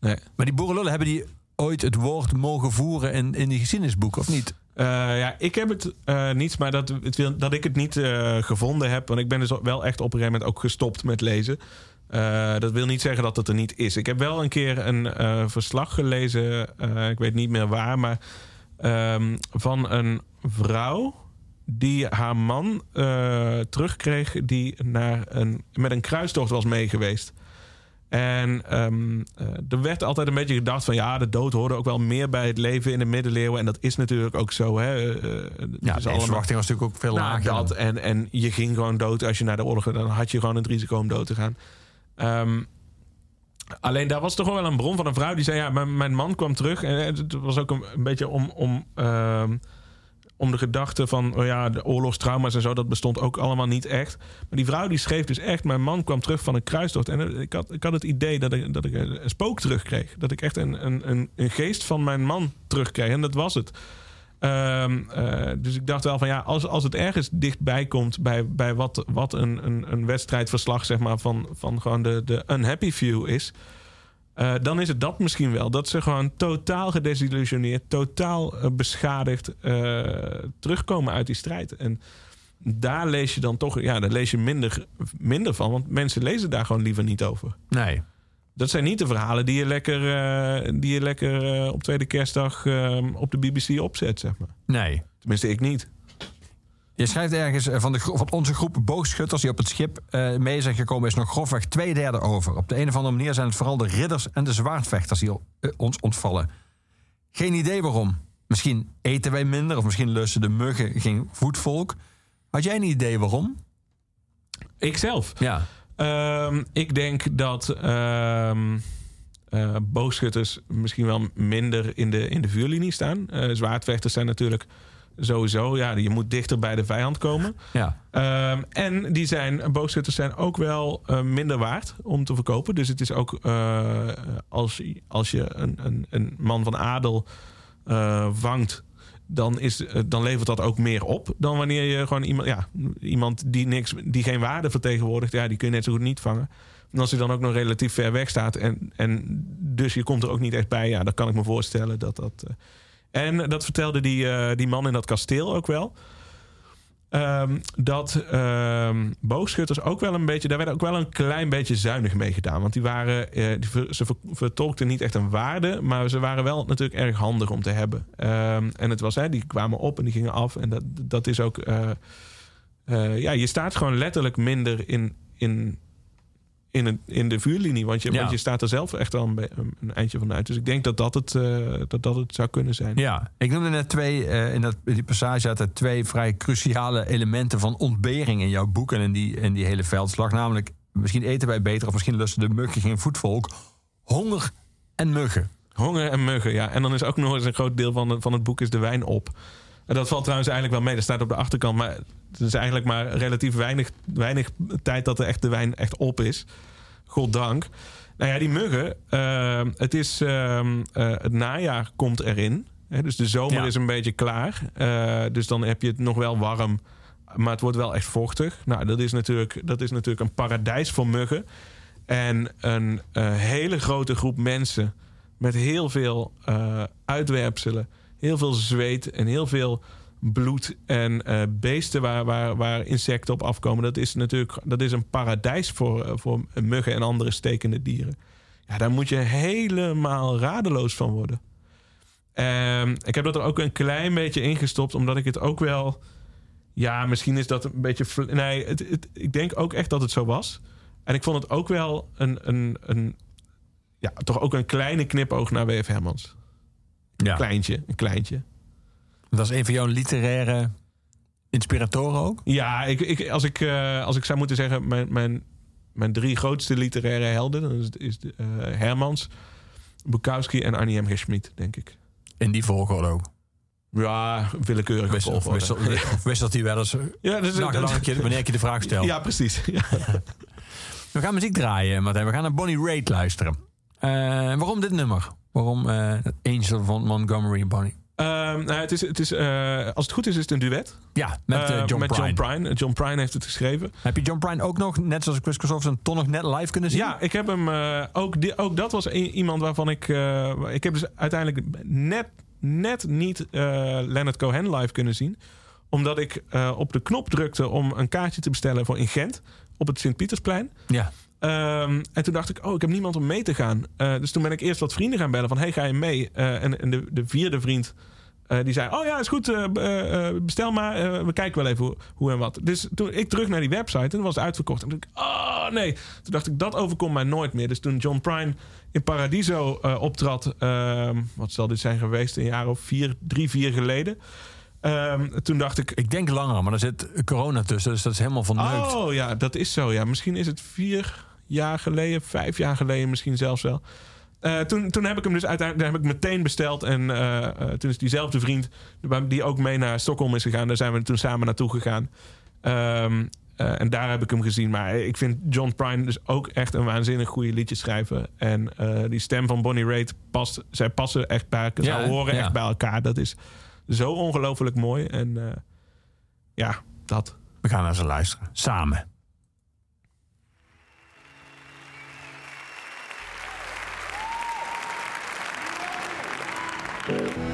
Nee. Maar die boerenlullen, hebben die ooit het woord mogen voeren in, in die geschiedenisboeken, of niet? Eh, ja, ik heb het niet, maar dat, het wil, dat ik het niet gevonden heb. Want ik ben dus wel echt op een gegeven moment ook gestopt met lezen. Dat wil niet zeggen dat het er niet is. Ik heb wel een keer een verslag gelezen, ik weet niet meer waar, maar ehm, van een vrouw die haar man eh, terugkreeg die naar een, met een kruistocht was meegeweest. En ehm, eh, er werd altijd een beetje gedacht van ja, de dood hoorde ook wel meer bij het leven in de middeleeuwen. En dat is natuurlijk ook zo. Hè. Eh, Ja, de verwachting was natuurlijk ook veel nou, lager. dat en, en je ging gewoon dood als je naar de oorlog ging. Dan had je gewoon het risico om dood te gaan. Ehm, alleen daar was toch wel een bron van een vrouw die zei: Ja, mijn, man kwam terug. En het was ook een, een beetje om, om, ehm, om de gedachte van: oh ja, de oorlogstrauma's en zo, dat bestond ook allemaal niet echt. Maar die vrouw die schreef dus echt: Mijn man kwam terug van een kruistocht. En eh, ik had, ik had het idee dat ik, dat ik een spook terugkreeg. Dat ik echt een, een, een, een geest van mijn man terugkreeg. En dat was het. Ehm, eh, dus ik dacht wel van ja, als, als het ergens dichtbij komt bij, bij wat, wat een, een, een wedstrijdverslag zeg maar, van, van gewoon de, de unhappy view is. eh, dan is het dat misschien wel. Dat ze gewoon totaal gedesillusioneerd, totaal eh, beschadigd terugkomen uit die strijd. En daar lees je dan toch, ja, daar lees je minder, minder van. Want mensen lezen daar gewoon liever niet over. Nee. Dat zijn niet de verhalen die je lekker, eh, die je lekker eh, op tweede kerstdag eh, op de BBC opzet, zeg maar. Nee. Tenminste, ik niet. Je schrijft ergens eh, van, de, van onze groep boogschutters die op het schip mee zijn gekomen, is nog grofweg twee derde over. Op de een of andere manier zijn het vooral de ridders en de zwaardvechters die ons ontvallen. Geen idee waarom. Misschien eten wij minder, of misschien lusten de muggen geen voetvolk. Had jij een idee waarom? Ikzelf. Ja. Ehm, ik denk dat eh, boogschutters misschien wel minder in de, in de vuurlinie staan. Eh, zwaardvechters zijn natuurlijk sowieso... Ja, je moet dichter bij de vijand komen. Ja. Ehm, en die zijn, boogschutters zijn ook wel eh, minder waard om te verkopen. Dus het is ook als, als je een, een, een man van adel vangt, dan, is, eh, dan levert dat ook meer op dan wanneer je gewoon iemand, ja, iemand die, niks, die geen waarde vertegenwoordigt, ja, die kun je net zo goed niet vangen. En als hij dan ook nog relatief ver weg staat en, en dus je komt er ook niet echt bij, ja, dan kan ik me voorstellen dat dat. eh, en dat vertelde die, eh, die man in dat kasteel ook wel. Ehm, dat ehm, boogschutters ook wel een beetje, daar werd ook wel een klein beetje zuinig mee gedaan. Want die waren, eh, ze ver- vertolkten niet echt een waarde, maar ze waren wel natuurlijk erg handig om te hebben. Ehm, en het was, hè, die kwamen op en die gingen af. En dat, dat is ook, eh, eh, ja, je staat gewoon letterlijk minder in, in, in, in de vuurlinie. Want je, Ja. want je staat er zelf echt al een, eindje van uit. Dus ik denk dat dat het, eh, dat, dat het zou kunnen zijn. Ja, ik noemde net twee, eh, in dat, in die passage uit er twee vrij cruciale elementen van ontbering in jouw boek en in die, in die hele veldslag. Namelijk, misschien eten wij beter of misschien lusten de muggen geen voetvolk. Honger en muggen. Honger en muggen, ja. En dan is ook nog eens een groot deel van, het- van het boek is de wijn op. En dat valt trouwens eigenlijk wel mee. Dat staat op de achterkant. Maar het is eigenlijk maar relatief weinig, weinig tijd dat er echt de wijn echt op is. Goddank. Nou ja, die muggen. eh, het is ehm, eh, het najaar komt erin. Hè, dus de zomer Ja. is een beetje klaar. Eh, dus dan heb je het nog wel warm. Maar het wordt wel echt vochtig. Nou, dat is natuurlijk, dat is natuurlijk een paradijs voor muggen. En een hele grote groep mensen met heel veel uitwerpselen, heel veel zweet en heel veel bloed en eh, beesten waar, waar, waar insecten op afkomen. Dat is natuurlijk dat is een paradijs voor, eh, voor muggen en andere stekende dieren. Ja, daar moet je helemaal radeloos van worden. Ehm, ik heb dat er ook een klein beetje ingestopt, omdat ik het ook wel. Ja, misschien is dat een beetje. Nee, het, het- ik denk ook echt dat het zo was. En ik vond het ook wel een, een, een ja, toch ook een kleine knipoog naar W.F. Hermans. Ja. Kleintje, een kleintje. Dat is een van jouw literaire inspiratoren ook? Ja, ik, ik, als, ik, eh, als ik zou moeten zeggen, mijn, mijn, mijn drie grootste literaire helden, dan is, het- is de, eh, Hermans, Bukowski en Arnie M. G. Schmid, denk ik. In die volgorde ook. Ja, willekeurige Wissel, of wisselt, of wisselt hij wel eens Ja, dat is, nagedacht dat- een keer wanneer ik je de vraag stel. ja, precies. Ja. We gaan muziek draaien, Martijn. We gaan naar Bonnie Raitt luisteren. Eh, waarom dit nummer? Waarom eh, Angel van Montgomery Bonnie? Ehm, nou, het is, het is, eh, als het goed is, is het een duet. Ja, met eh, John met Prine. John Prine. John Prine heeft het geschreven. Heb je John Prine ook nog, net zoals Chris Christopherson, toch nog net live kunnen zien? Ja, ik heb hem. ook, die, ook dat was iemand waarvan ik. ik heb dus uiteindelijk net, net niet Leonard Cohen live kunnen zien. Omdat ik op de knop drukte om een kaartje te bestellen voor in Gent. Op het Sint-Pietersplein. Ja. Ehm, en toen dacht ik, oh, ik heb niemand om mee te gaan. Eh, dus toen ben ik eerst wat vrienden gaan bellen van, hey, ga je mee? Eh, en en de, de vierde vriend, eh, die zei, oh ja, is goed, bestel maar. We kijken wel even hoe, hoe en wat. Dus toen ik terug naar die website, en toen was het uitverkocht. En toen dacht ik, oh nee. Toen dacht ik, dat overkomt mij nooit meer. Dus toen John Prine in Paradiso optrad, ehm, wat zal dit zijn geweest, een jaar of vier, drie, vier geleden. Ehm, toen dacht ik, Ik denk langer, maar er zit corona tussen, dus dat is helemaal verneukt. Oh ja, dat is zo. Ja. Misschien is het vier jaar geleden, vijf jaar geleden misschien zelfs wel. Eh, toen, toen heb ik hem dus uiteindelijk heb ik meteen besteld. En eh, eh, toen is diezelfde vriend, die ook mee naar Stockholm is gegaan, daar zijn we toen samen naartoe gegaan. Ehm, eh, en daar heb ik hem gezien. Maar ik vind John Prine dus ook echt een waanzinnig goede liedjeschrijver. En die stem van Bonnie Raitt past, zij passen echt bij elkaar. Ja, Zij horen Ja. echt bij elkaar. Dat is zo ongelooflijk mooi. En ja, dat. We gaan naar ze luisteren. Samen. I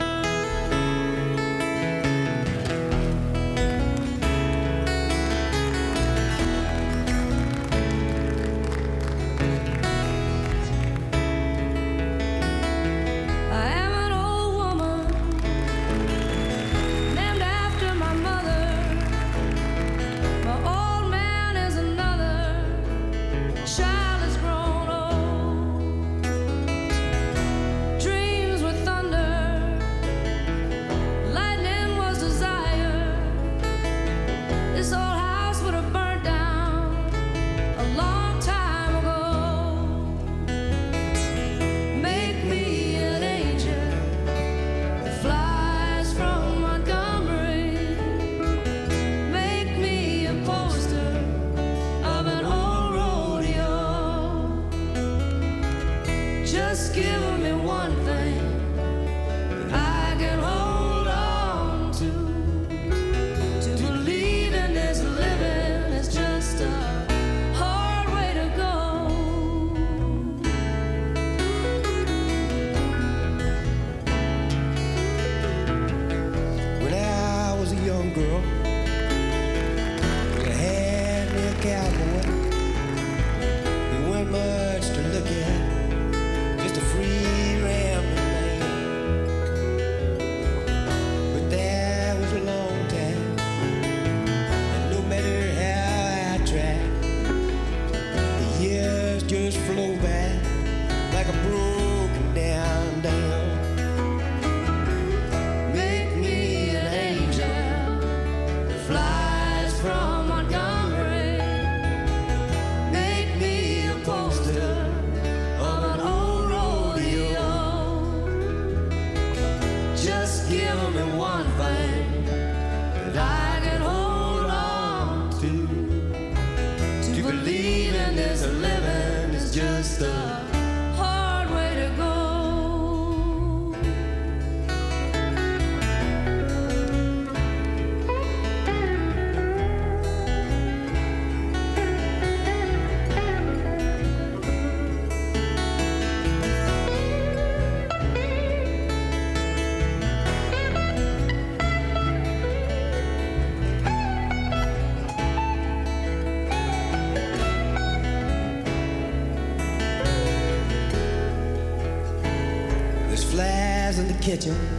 kitchen.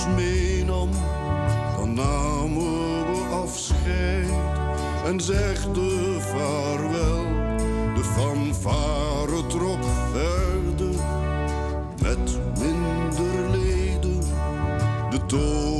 ons meenam, dan namen we afscheid en zegde vaarwel. De fanfare trok verder met minder leden. De toon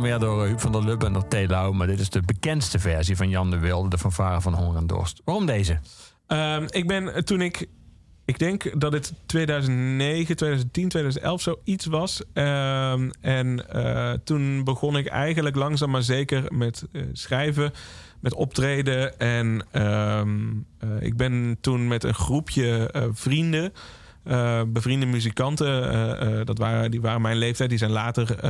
meer door eh, Huub van der Lubbe en door. Maar dit is de bekendste versie van Jan de Wilde, de fanfare van Honger en Dorst. Waarom deze? Ehm, ik ben eh, toen ik. Ik denk dat het 2009, 2010, 2011 zoiets was. Ehm, en eh, toen begon ik eigenlijk langzaam maar zeker met schrijven, met optreden. En ehm, eh, ik ben toen met een groepje vrienden, eh, bevriende muzikanten, eh, eh, dat waren, die waren mijn leeftijd, die zijn later,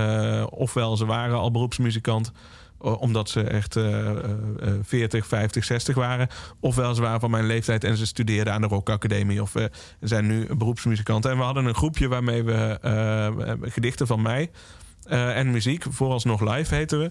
ofwel ze waren al beroepsmuzikant omdat ze echt eh, eh, eh, 40, 50, 60 waren. Ofwel ze waren van mijn leeftijd en ze studeerden aan de Rock Academie. Of zijn nu beroepsmuzikanten. En we hadden een groepje waarmee we gedichten van mij en muziek, vooralsnog live heten we.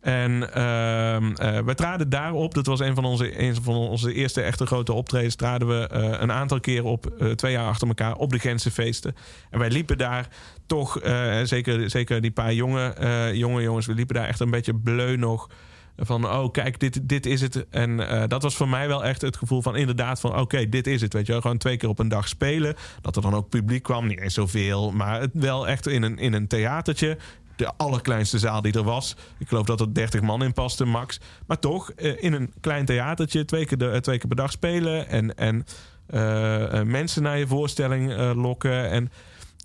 En eh, we traden daarop, dat was een van onze, een van onze eerste echte grote optredens, traden we eh, een aantal keren op, eh, twee jaar achter elkaar, op de Gentse feesten. En wij liepen daar toch, zeker, zeker die paar jonge, jonge jongens, we liepen daar echt een beetje bleu nog. Van, oh kijk, dit, dit is het. En dat was voor mij wel echt het gevoel van inderdaad van... oké, dit is het, weet je wel. Gewoon twee keer op een dag spelen. Dat er dan ook publiek kwam, niet eens zoveel. Maar het wel echt in een, in een theatertje. De allerkleinste zaal die er was. Ik geloof dat er 30 man in paste, max. Maar toch, eh, in een klein theatertje... twee keer, de, twee keer per dag spelen. En, en eh, eh, mensen naar je voorstelling eh, lokken. En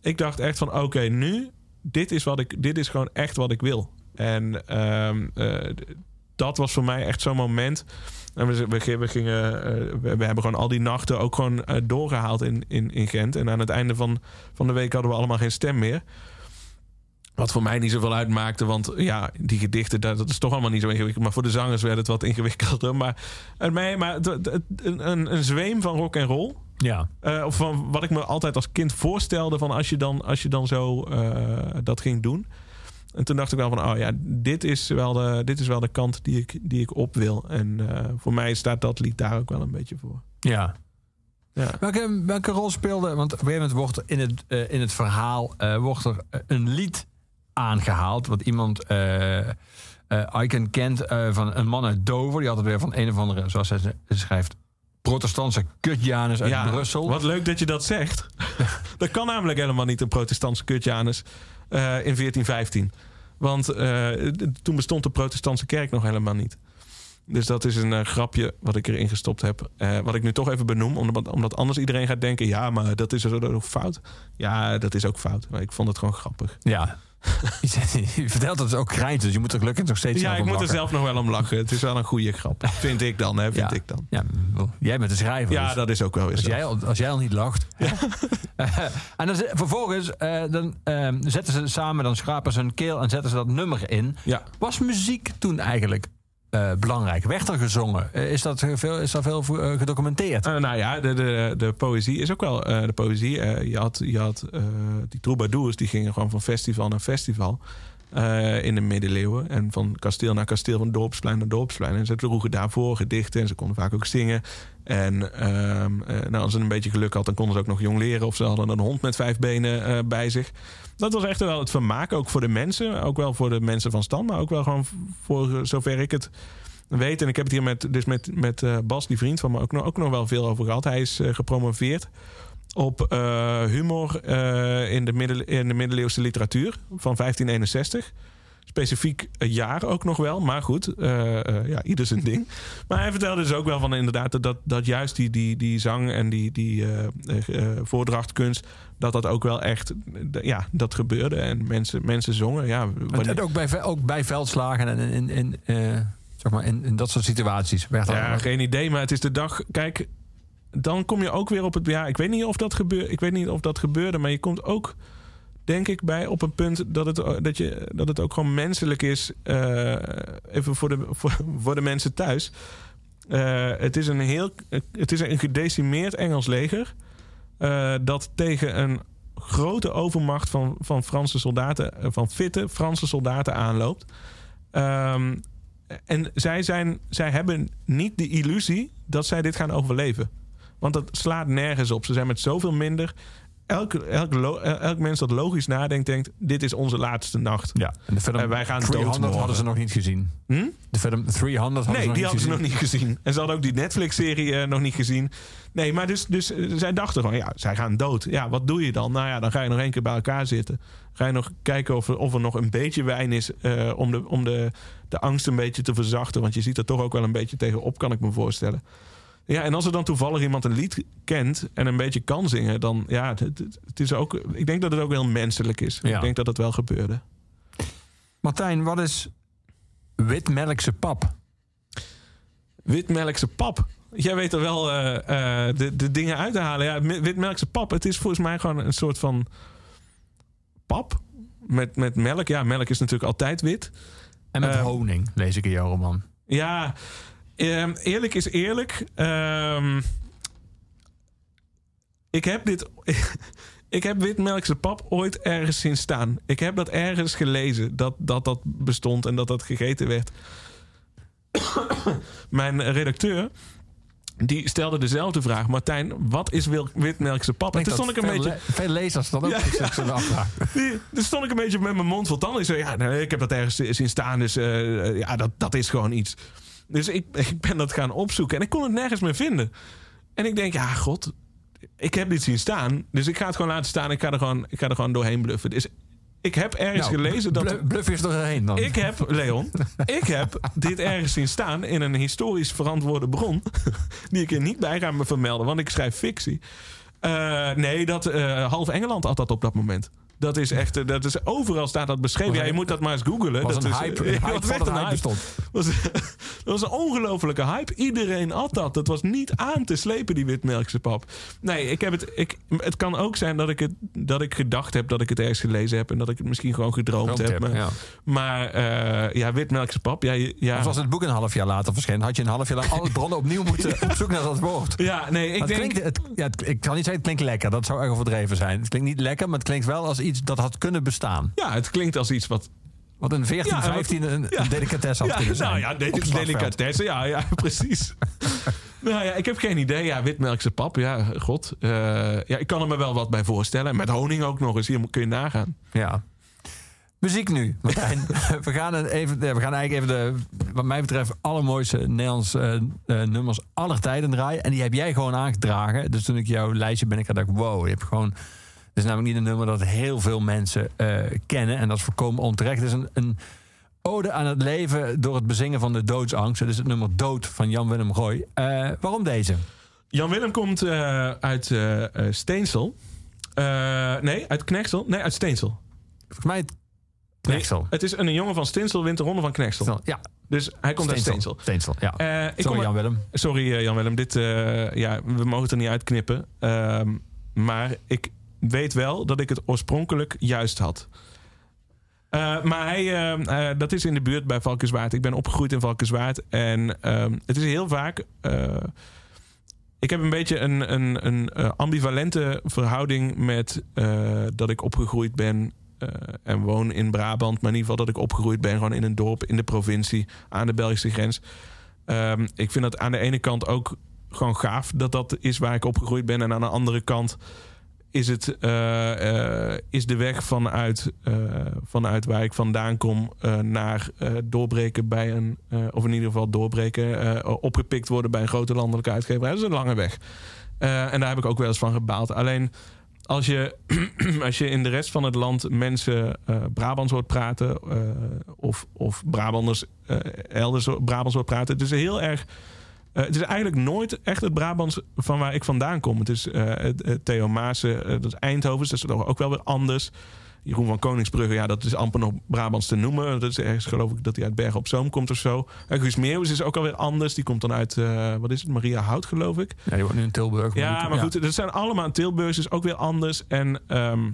ik dacht echt van, oké, nu... Dit is, wat ik, dit is gewoon echt wat ik wil. En ehm, eh, dat was voor mij echt zo'n moment. En we, we, gingen, eh, we, hebben gewoon al die nachten ook gewoon eh, doorgehaald in, in, in Gent. En aan het einde van, van de week hadden we allemaal geen stem meer. Wat voor mij niet zoveel uitmaakte, want ja, die gedichten, dat, is toch allemaal niet zo ingewikkeld. Maar voor de zangers werd het wat ingewikkelder. Maar, eh, nee, maar een, een, zweem van rock en roll. Ja. Eh, of van wat ik me altijd als kind voorstelde van als je dan, als je dan zo eh, dat ging doen. En toen dacht ik wel van, oh ja, dit is wel de, dit is wel de kant die ik, die ik op wil. En voor mij staat dat lied daar ook wel een beetje voor. Ja. Ja. Welke, welke rol speelde, want op een gegeven moment wordt er in het, in het verhaal wordt er een lied aangehaald. Wat iemand, Icon kent eh, van een man uit Dover. Die had het weer van een of andere, zoals hij schrijft, protestantse kutjanus uit Brussel. Wat leuk dat je dat zegt. dat kan namelijk helemaal niet een protestantse kutjanus eh, in 1415. Want toen bestond de protestantse kerk nog helemaal niet. Dus dat is een grapje wat ik erin gestopt heb. Wat ik nu toch even benoem. Omdat, omdat anders iedereen gaat denken... ja, maar dat is ook fout. Ja, dat is ook fout. Maar ik vond het gewoon grappig. Ja. je vertelt dat het ook krijt, dus je moet er gelukkig nog steeds Ja, ik moet er zelf nog wel om lachen. Het is wel een goede grap. Vind ik dan, hè? Vind Ja. ik dan. Ja, jij bent de schrijver. Ja, dus dat is ook wel weer als, jij al, als jij al niet lacht. En dan, vervolgens eh, dan, eh, zetten ze samen, dan schrapen ze hun keel en zetten ze dat nummer in. Ja. Was muziek toen eigenlijk belangrijk? Werd er gezongen? Eh, is, dat veel, is dat veel eh, gedocumenteerd? Nou ja, de, de, de poëzie is ook wel de poëzie. Je had, je had die troubadours, die gingen gewoon van festival naar festival. in de middeleeuwen. En van kasteel naar kasteel, van dorpsplein naar dorpsplein. En ze droegen daarvoor gedichten en ze konden vaak ook zingen. En ehm, eh, nou, als ze een beetje geluk had, dan konden ze ook nog jong leren. Of ze hadden een hond met vijf benen bij zich. Dat was echt wel het vermaak, ook voor de mensen. Ook wel voor de mensen van stand, maar ook wel gewoon voor zover ik het weet. En ik heb het hier met, dus met, met eh, Bas, die vriend van me, ook nog, ook nog wel veel over gehad. Hij is eh, gepromoveerd op eh, humor eh, in, de in de middeleeuwse literatuur van 1561. Specifiek een jaar ook nog wel, maar goed, eh, eh, ja, ieder zijn ding. Maar hij vertelde dus ook wel van inderdaad dat, dat, juist die, die, die zang en die, die eh, eh, eh, voordrachtkunst, dat dat ook wel echt, eh, ja, dat gebeurde. En mensen, mensen zongen, ja. En- wanneer- en ook, bij, ook bij veldslagen en in, in, in, eh, zeg maar in, in dat soort situaties. Werd Ja, geen idee, maar het is de dag. Kijk, dan kom je ook weer op het. Ja, ik weet niet of dat gebeurt. Ik weet niet of dat gebeurde, maar je komt ook, denk ik, bij op een punt dat het, dat je, dat het ook gewoon menselijk is. eh, even voor de, voor, voor de mensen thuis. Eh, het is een heel. Het is een gedecimeerd Engels leger. eh, dat tegen een grote overmacht van, van Franse soldaten, eh, van fitte Franse soldaten aanloopt. Ehm, en zij, zijn, zij hebben niet de illusie dat zij dit gaan overleven. Want dat slaat nergens op. Ze zijn met zoveel minder. Elk, elk, lo- elk mens dat logisch nadenkt, denkt: dit is onze laatste nacht. Ja, en de film En wij gaan dood 300 morgen. hadden ze nog niet gezien. Hm? De film 300 hadden Nee, ze nog die niet hadden ze nog niet gezien. En ze hadden ook die Netflix-serie eh, nog niet gezien. Nee, maar dus, dus eh, zij dachten gewoon, ja, zij gaan dood. Ja, wat doe je dan? Nou ja, dan ga je nog één keer bij elkaar zitten. Ga je nog kijken of er, of er nog een beetje wijn is eh, om, de, om de, de angst een beetje te verzachten. Want je ziet er toch ook wel een beetje tegenop, kan ik me voorstellen. Ja, en als er dan toevallig iemand een lied kent en een beetje kan zingen, dan ja, het, het- het is ook. Ik denk dat het ook heel menselijk is. Ja. Ik denk dat het wel gebeurde. Martijn, wat is witmelkse pap? Witmelkse pap. Jij weet er wel eh, eh, de, de dingen uit te halen. Ja, witmelkse pap. Het is volgens mij gewoon een soort van pap. Met, met melk. Ja, melk is natuurlijk altijd wit. En met Eh, honing, lees ik in jouw roman. Ja, ehm, eerlijk is eerlijk. Ehm, ik heb dit. ik heb witmelkse pap ooit ergens zien staan. Ik heb dat ergens gelezen dat dat, dat bestond en dat dat gegeten werd. Mijn redacteur. Die stelde dezelfde vraag. Martijn, wat is witmelkse pap? En toen stond ik een veel, beetje... le- veel lezers dan ook Ja, ja. Toen stond ik een beetje met mijn mond vol tanden. Ik zei, ja, nee, ik heb dat ergens zien staan. Dus eh, ja, dat, dat is gewoon iets. Dus ik, ik ben dat gaan opzoeken. En ik kon het nergens meer vinden. En ik denk, ja, god. Ik heb dit zien staan. Dus ik ga het gewoon laten staan. Ik ga er gewoon, ik ga er gewoon doorheen bluffen. Dus ik heb ergens Nou, gelezen dat... blu- Bluff is erheen dan. Ik heb, Leon, ik heb dit ergens zien staan in een historisch verantwoorde bron. Die ik er niet bij ga me vermelden, want ik schrijf fictie. Eh, nee, dat eh, half Engeland had dat op dat moment. Dat is echt, eh, dat is, overal staat dat beschreven. Was Ja, je een- moet dat maar eens googlen. was dat een is, hype, ja, dat hype echt een bestond. was, dat was een ongelofelijke hype. Iedereen had dat. Dat was niet aan te slepen, die witmelkse pap. Nee, ik heb het, ik, het kan ook zijn dat ik, het, dat ik gedacht heb dat ik het ergens gelezen heb... en dat ik het misschien gewoon gedroomd heb. Maar, ja. maar eh, ja, witmelkse pap. Ja, ja. Of als het boek een half jaar later verscheen, had je een half jaar lang alle bronnen opnieuw moeten op zoek naar dat woord. ja, nee, ik het denk... klinkt, het, ja, het- ik kan niet zeggen het klinkt lekker, dat zou erg overdreven zijn. Het klinkt niet lekker, maar het klinkt wel als iets dat had kunnen bestaan. Ja, het klinkt als iets wat... Wat een 14, Ja, en wat- 15 een, ja. delicatesse had Ja, kunnen zijn. nou ja, de, delicatesse. Ja, ja, precies. nou ja, ik heb geen idee. Ja, witmelkse pap. Ja, god. Eh, ja, ik kan er me wel wat bij voorstellen. En met honing ook nog eens. Hier kun je nagaan. Ja. Muziek nu, Martijn. we, gaan even, we gaan eigenlijk even de, wat mij betreft, allermooiste Nederlandse eh, eh, nummers aller tijden draaien. En die heb jij gewoon aangedragen. Dus toen ik jouw lijstje ben, ik dacht, wow, je hebt gewoon... Het is namelijk niet een nummer dat heel veel mensen eh, kennen. En dat is voorkomen onterecht. Het is een, een ode aan het leven door het bezingen van de doodsangst. Het is het nummer Dood van Jan-Willem Roy. Eh, waarom deze? Jan Willem komt eh, uit Steensel. Nee, uit Knechtsel. Nee, uit Steensel. Volgens mij het Knechtsel. Het is een jongen van Steensel, wint de ronde van Knechtsel. Ja, Dus hij komt uit Steensel. Steensel, ja. Ik Sorry Jan-Willem. Sorry Jan-Willem, dit, ja, we mogen het er niet uitknippen. Ehm, maar ik weet wel dat ik het oorspronkelijk juist had. Eh, maar hij, eh, eh, dat is in de buurt bij Valkenswaard. Ik ben opgegroeid in Valkenswaard. En ehm, het is heel vaak... ik heb een beetje een, een, een ambivalente verhouding met dat ik opgegroeid ben en woon in Brabant. Maar in ieder geval dat ik opgegroeid ben gewoon in een dorp in de provincie aan de Belgische grens. Ehm, ik vind dat aan de ene kant ook gewoon gaaf dat dat is waar ik opgegroeid ben. En aan de andere kant is, het, eh, eh, is de weg vanuit, eh, vanuit waar ik vandaan kom naar doorbreken bij een, of in ieder geval doorbreken, opgepikt worden bij een grote landelijke uitgeverij. Dat is een lange weg. En daar heb ik ook wel eens van gebaald. Alleen als je, als je in de rest van het land mensen Brabants hoort praten, of, of Brabanders elders Brabants hoort praten, het is heel erg. Eh, het is eigenlijk nooit echt het Brabants van waar ik vandaan kom. Het is eh, het Theo Maassen, eh, dat is Eindhoven, dus dat is toch ook wel weer anders. Jeroen van Koningsbrugge, ja, dat is amper nog Brabants te noemen. Dat is ergens, geloof ik, dat hij uit Bergen op Zoom komt of zo. En Guus Meeuwis is ook alweer anders. Die komt dan uit, eh, wat is het, Maria Hout, geloof ik. Ja, die woont nu in Tilburg. Ja, maar goed, dat zijn allemaal Tilburgers, is ook weer anders. En ehm,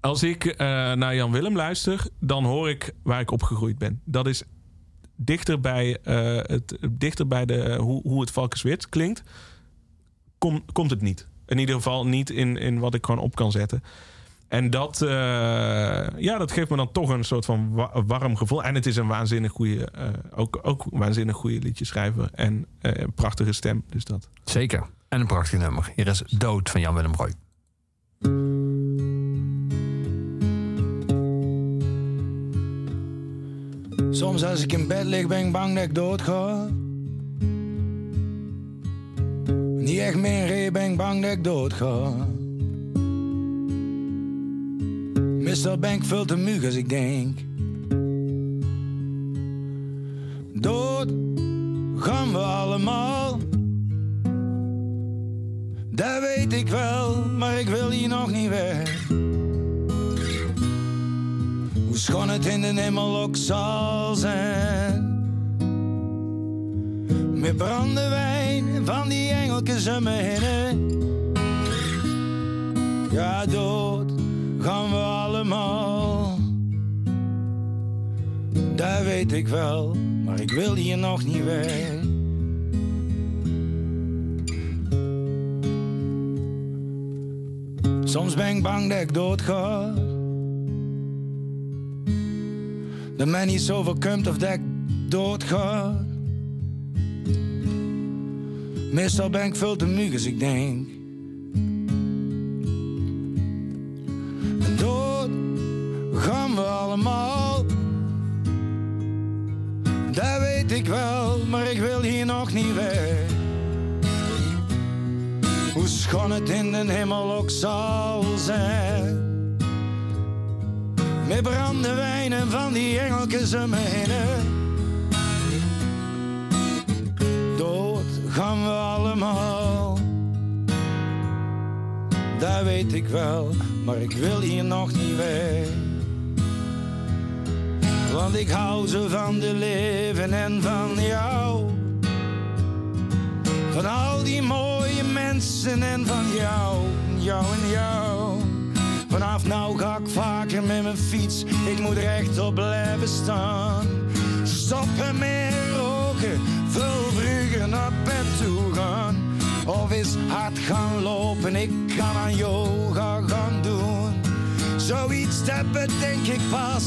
als ik eh, naar Jan Willem luister, dan hoor ik waar ik opgegroeid ben. Dat is dichter bij, eh, het, dichter bij de, hoe, hoe het Valkenswit klinkt, kom, komt het niet. In ieder geval niet in, in wat ik gewoon op kan zetten. En dat, eh, ja, dat geeft me dan toch een soort van wa- warm gevoel. En het is een waanzinnig goede, eh, ook, ook een waanzinnig goede liedjeschrijver. En een prachtige stem. Dus dat. Zeker. En een prachtig nummer. Hier is Dood van Jan-Willem Roy. Soms als ik in bed lig ben ik bang dat ik dood ga. Niet echt meer reden ben ik bang dat ik dood ga. Meestal ben ik veel te mug als ik denk. Dood gaan we allemaal. Dat weet ik wel, maar ik wil hier nog niet weg. Hoe schoon het in de hemel ook zal zijn. Met brandewijn van die engeltjes heen. Ja, dood gaan we allemaal. Dat weet ik wel, maar ik wil hier nog niet weg. Soms ben ik bang dat ik dood ga. Dat mij niet zoveel komt of dat ik. Meestal ben ik veel te mug als ik denk. En dood gaan we allemaal. Dat weet ik wel, maar ik wil hier nog niet weg. Hoe schoon het in de hemel ook zal zijn. Met brandewijn en van die engeltjes om me heen. Dood gaan we allemaal. Dat weet ik wel, maar ik wil hier nog niet weg. Want ik hou zo van de leven en van jou. Van al die mooie mensen en van jou, jou en jou. Vanaf nou ga ik vaker met mijn fiets, ik moet rechtop blijven staan. Stoppen met roken, veel vroeger naar bed toe gaan. Of eens hard gaan lopen, ik kan aan yoga gaan doen. Zoiets dat bedenk ik pas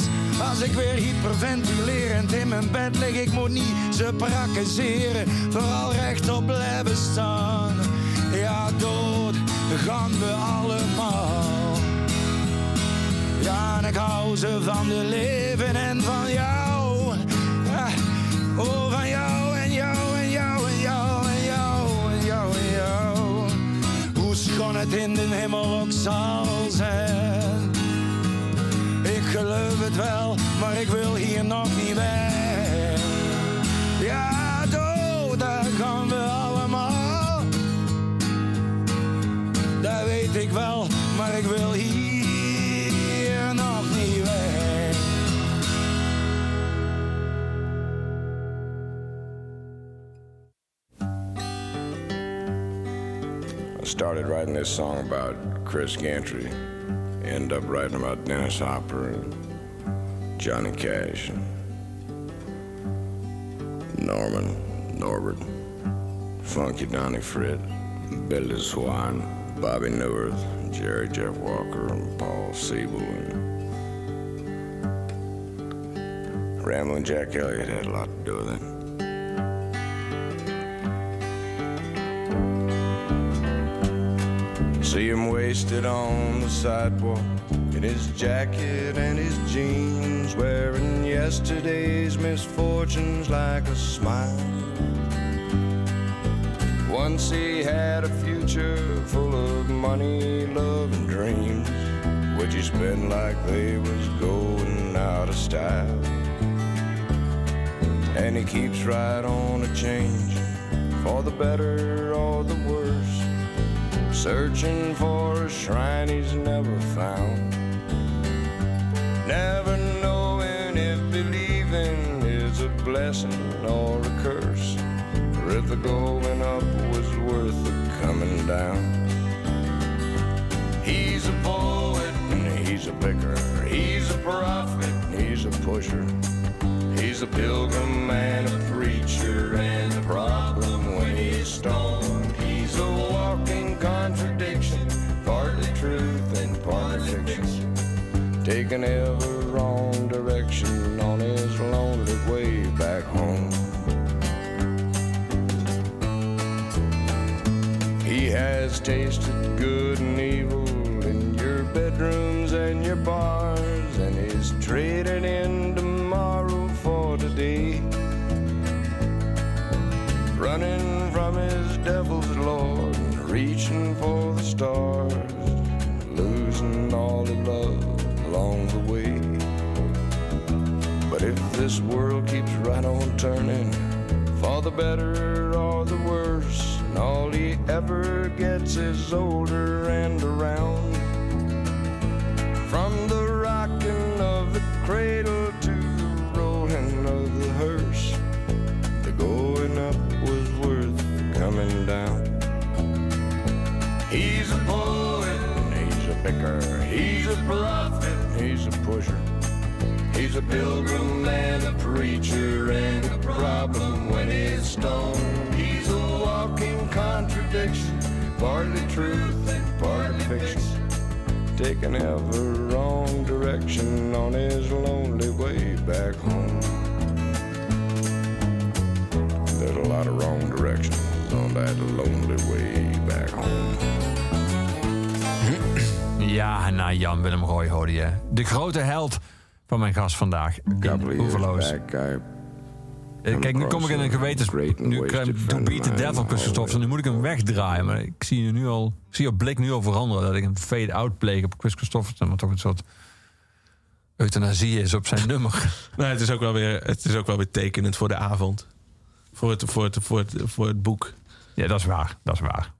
als ik weer hyperventilerend in mijn bed lig. Ik moet niet ze praktiseren, vooral rechtop blijven staan. Ja, dood gaan we allemaal. Ja, en ik hou van de leven en van jou. Ja, Oh, van jou en jou en jou en jou en jou en jou en jou. Hoe schoon het in de hemel ook zal zijn. Ik geloof het wel, maar ik wil hier nog niet weg. This song about Chris Gantry. End up writing about Dennis Hopper and Johnny Cash. Norman, Norbert, Funky Donnie Frit, Billy Swan, Bobby Newirth, Jerry Jeff Walker, and Paul Siebel. And Ramblin' Jack Elliott had a lot to do with it. See him wasted on the sidewalk in his jacket and his jeans, wearing yesterday's misfortunes like a smile. Once he had a future full of money, love, and dreams, which he spent like they was going out of style. And he keeps right on a change for the better or the worse searching for a shrine he's never found. Never knowing if believing is a blessing or a curse, or if the going up was worth the coming down. He's a poet and he's a picker, he's a prophet, and he's a pusher. He's a pilgrim and a preacher, and the problem when he's stoned, he's a walking taking ever wrong direction on his lonely way back home. He has tasted good and evil in your bedrooms and your bars, and he's traded in tomorrow for today. Running from his devil's lord, reaching for the stars, losing all he loved this world keeps right on turning, for the better or the worse, and all he ever gets is older and around. From the rocking of the cradle to the rolling of the hearse, the going up was worth coming down. He's a poet, he's a picker, he's a prophet, he's a pusher. He's a pilgrim and a preacher and a problem when he's stoned. He's a walking contradiction, partly truth and partly fiction. Taking ever wrong direction on his lonely way back home. There's a lot of wrong directions on that lonely way back home. Ja, nou Jan Willem Roy hoorde je. De grote held van mijn gast vandaag. Oeverloos. I Eh, Kijk, nu kom ik in een gewetens... Nu krijg ik To of Beat the Devil. Nu moet ik hem wegdraaien. Maar ik zie je nu al... Ik zie je blik nu al veranderen. Dat ik een fade-out pleeg op Chris Christofferson. Maar toch een soort euthanasie is op zijn nummer. Nou, het, is ook wel weer, het is ook wel weer tekenend voor de avond. Voor het, voor het, voor het, voor het boek. Ja, dat is waar. Dat is waar.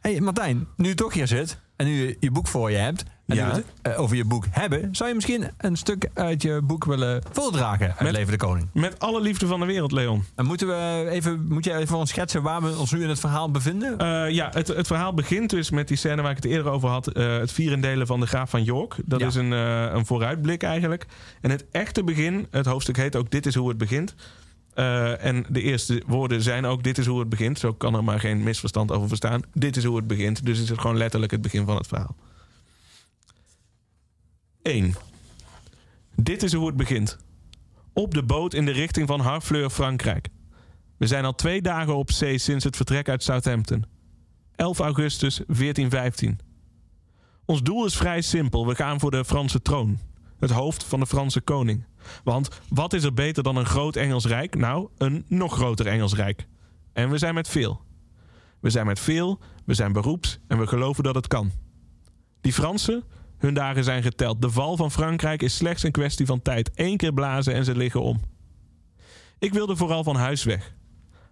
hey, Martijn, nu je toch hier zit en nu je je boek voor je hebt en Ja. nu we het eh, over je boek hebben, zou je misschien een stuk uit je boek willen voordragen uit Met- Leven de Koning? Met alle liefde van de wereld, Leon. En moeten we even, moet jij even voor ons schetsen waar we ons nu in het verhaal bevinden? Eh, ja, het, het verhaal begint dus met die scène waar ik het eerder over had. eh, het vierendelen van de Graaf van York. Dat Ja. is een, een vooruitblik eigenlijk. En het echte begin, het hoofdstuk heet ook Dit is hoe het begint. En de eerste woorden zijn ook Dit is hoe het begint. Zo kan er maar geen misverstand over bestaan. Dit is hoe het begint. Dus is het gewoon letterlijk het begin van het verhaal. 1. Dit is hoe het begint. Op de boot in de richting van Harfleur, Frankrijk. We zijn al twee dagen op zee sinds het vertrek uit Southampton. 11 augustus 1415. Ons doel is vrij simpel. We gaan voor de Franse troon. Het hoofd van de Franse koning. Want wat is er beter dan een groot Engels rijk? Nou, een nog groter Engels rijk. En we zijn met veel. We zijn met veel, we zijn beroeps en we geloven dat het kan. Die Fransen, hun dagen zijn geteld. De val van Frankrijk is slechts een kwestie van tijd. Eén keer blazen en ze liggen om. Ik wilde vooral van huis weg.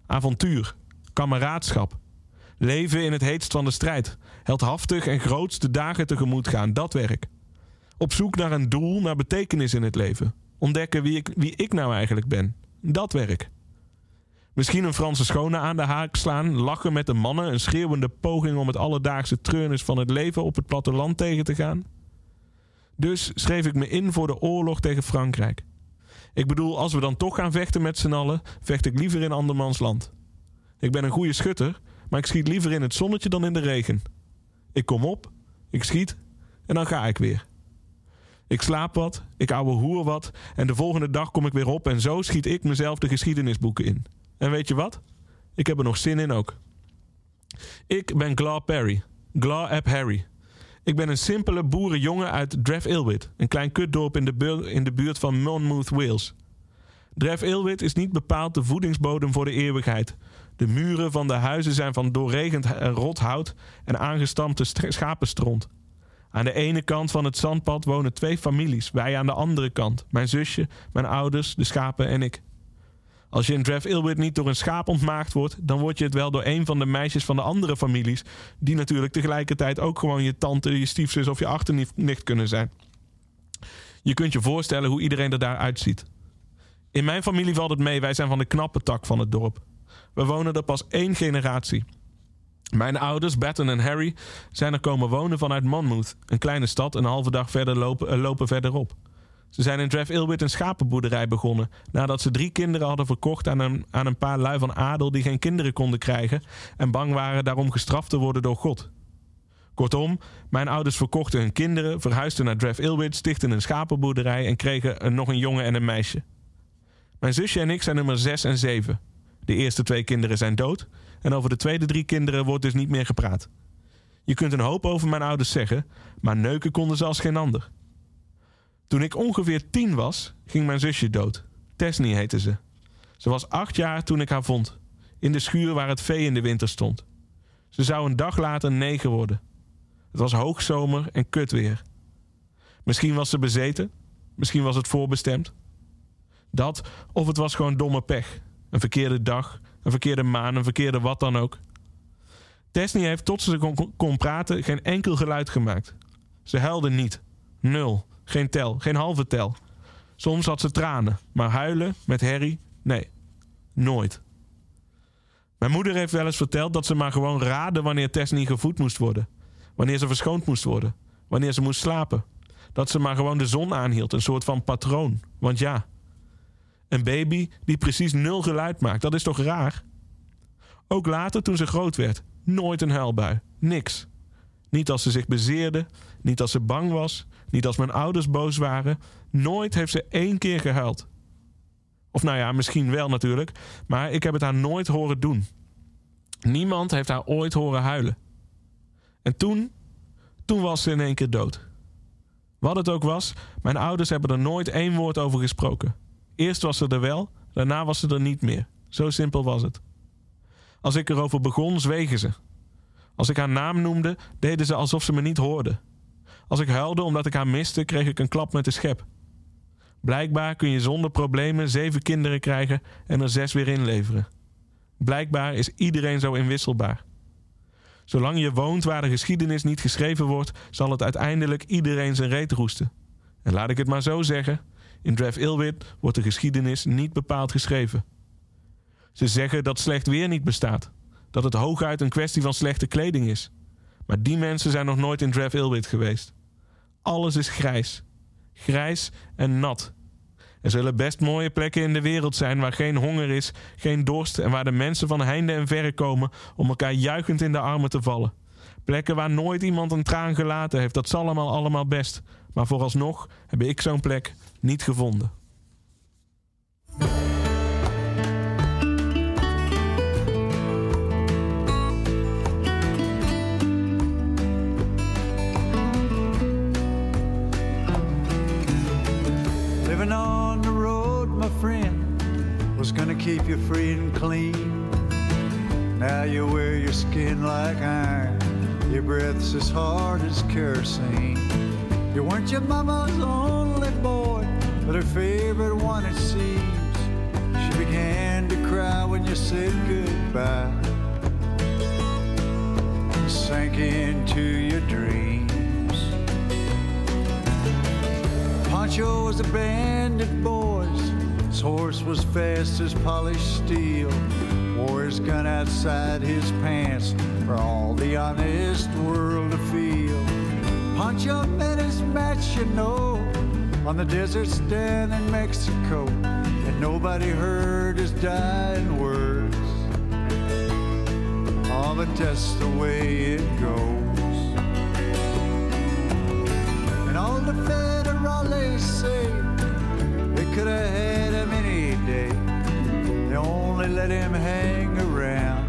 Avontuur, kameraadschap. Leven in het heetst van de strijd. Heldhaftig en groots de dagen tegemoet gaan, dat werk. Op zoek naar een doel, naar betekenis in het leven. Ontdekken wie ik, wie ik nou eigenlijk ben. Dat werk. Misschien een Franse schone aan de haak slaan, lachen met de mannen, een schreeuwende poging om het alledaagse treurnis van het leven op het platteland tegen te gaan. Dus schreef ik me in voor de oorlog tegen Frankrijk. Ik bedoel, als we dan toch gaan vechten met z'n allen, vecht ik liever in andermans land. Ik ben een goede schutter, maar ik schiet liever in het zonnetje dan in de regen. Ik kom op, ik schiet en dan ga ik weer. Ik slaap wat, ik ouwe hoer wat en de volgende dag kom ik weer op en zo schiet ik mezelf de geschiedenisboeken in. En weet je wat? Ik heb er nog zin in ook. Ik ben Gla Perry, Gla Ap Harry. Ik ben een simpele boerenjongen uit Dref Ilwit, een klein kutdorp in de, in de buurt van Monmouth, Wales. Dref Ilwit is niet bepaald de voedingsbodem voor de eeuwigheid. De muren van de huizen zijn van doorregend rot hout en aangestampte st- schapenstront. Aan de ene kant van het zandpad wonen twee families, wij aan de andere kant. Mijn zusje, mijn ouders, de schapen en ik. Als je in Dref Ilwit niet door een schaap ontmaagd wordt, dan word je het wel door een van de meisjes van de andere families, die natuurlijk tegelijkertijd ook gewoon je tante, je stiefzus of je achternicht kunnen zijn. Je kunt je voorstellen hoe iedereen er daar uitziet. In mijn familie valt het mee, wij zijn van de knappe tak van het dorp. We wonen er pas één generatie. Mijn ouders, Batten en Harry, zijn er komen wonen vanuit Monmouth, een kleine stad een halve dag verder lopen, eh, lopen verderop. Ze zijn in Dref Ilwit een schapenboerderij begonnen. Nadat ze drie kinderen hadden verkocht aan een, aan een paar lui van adel die geen kinderen konden krijgen. en bang waren daarom gestraft te worden door God. Kortom, mijn ouders verkochten hun kinderen, verhuisden naar Dreff Ilwit, stichtten een schapenboerderij en kregen een- nog een jongen en een meisje. Mijn zusje en ik zijn nummer 6 en 7. De eerste twee kinderen zijn dood en over de tweede drie kinderen wordt dus niet meer gepraat. Je kunt een hoop over mijn ouders zeggen, maar neuken konden ze als geen ander. Toen ik ongeveer tien was, ging mijn zusje dood. Tesnie heette ze. Ze was acht jaar toen ik haar vond. In de schuur waar het vee in de winter stond. Ze zou een dag later negen worden. Het was hoogzomer en kut weer. Misschien was ze bezeten. Misschien was het voorbestemd. Dat of het was gewoon domme pech. Een verkeerde dag, een verkeerde maan, een verkeerde wat dan ook. Tesnie heeft tot ze kon, kon praten geen enkel geluid gemaakt. Ze huilde niet. Nul. Geen tel. Geen halve tel. Soms had ze tranen. Maar huilen met herrie? Nee. Nooit. Mijn moeder heeft wel eens verteld dat ze maar gewoon raadde wanneer Tess niet gevoed moest worden. Wanneer ze verschoond moest worden. Wanneer ze moest slapen. Dat ze maar gewoon de zon aanhield. Een soort van patroon. Want ja, een baby die precies nul geluid maakt, dat is toch raar? Ook later, toen ze groot werd, nooit een huilbui. Niks. Niet als ze zich bezeerde, niet als ze bang was, niet als mijn ouders boos waren. Nooit heeft ze één keer gehuild. Of nou ja, misschien wel natuurlijk, maar ik heb het haar nooit horen doen. Niemand heeft haar ooit horen huilen. En toen, toen was ze in één keer dood. Wat het ook was, mijn ouders hebben er nooit één woord over gesproken. Eerst was ze er wel, daarna was ze er niet meer. Zo simpel was het. Als ik erover begon, zwegen ze. Als ik haar naam noemde, deden ze alsof ze me niet hoorden. Als ik huilde omdat ik haar miste, kreeg ik een klap met de schep. Blijkbaar kun je zonder problemen zeven kinderen krijgen en er zes weer inleveren. Blijkbaar is iedereen zo inwisselbaar. Zolang je woont waar de geschiedenis niet geschreven wordt, zal het uiteindelijk iedereen zijn reet roesten. En laat ik het maar zo zeggen: in Dreff Ilwit wordt de geschiedenis niet bepaald geschreven. Ze zeggen dat slecht weer niet bestaat, dat het hooguit een kwestie van slechte kleding is. Maar die mensen zijn nog nooit in Dreff Ilwit geweest. Alles is grijs. Grijs en nat. Er zullen best mooie plekken in de wereld zijn waar geen honger is, geen dorst en waar de mensen van heinde en verre komen om elkaar juichend in de armen te vallen. Plekken waar nooit iemand een traan gelaten heeft, dat zal allemaal allemaal best. Maar vooralsnog heb ik zo'n plek niet gevonden. Was gonna keep you free and clean. Now you wear your skin like iron, your breath's as hard as kerosene. You weren't your mama's only boy, but her favorite one, it seems. She began to cry when you said goodbye. Sank into your dreams. Pancho was a bandit, boys. His horse was fast as polished steel. Wore his gun outside his pants for all the honest world to feel. Pancho met his match, you know, on the desert stand in Mexico. And nobody heard his dying words. Oh, but that's the way it goes. And all the federales say could have had him any day. They only let him hang around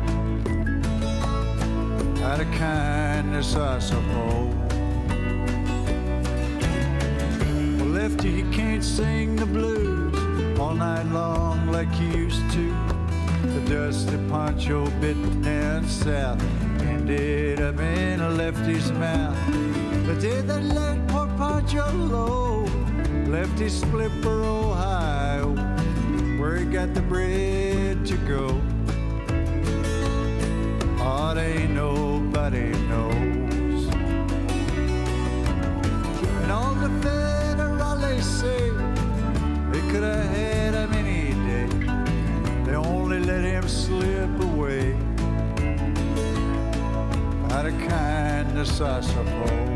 out of kindness, I suppose. Well, Lefty, he can't sing the blues all night long like he used to. The dusty poncho bit down south ended up in a lefty's mouth. The day they let poor Poncho low, lefty split for Ohio, where he got the bread to go. Oh, they nobody knows. And all the federales say they could have had him any day. They only let him slip away. Out of kindness, I suppose.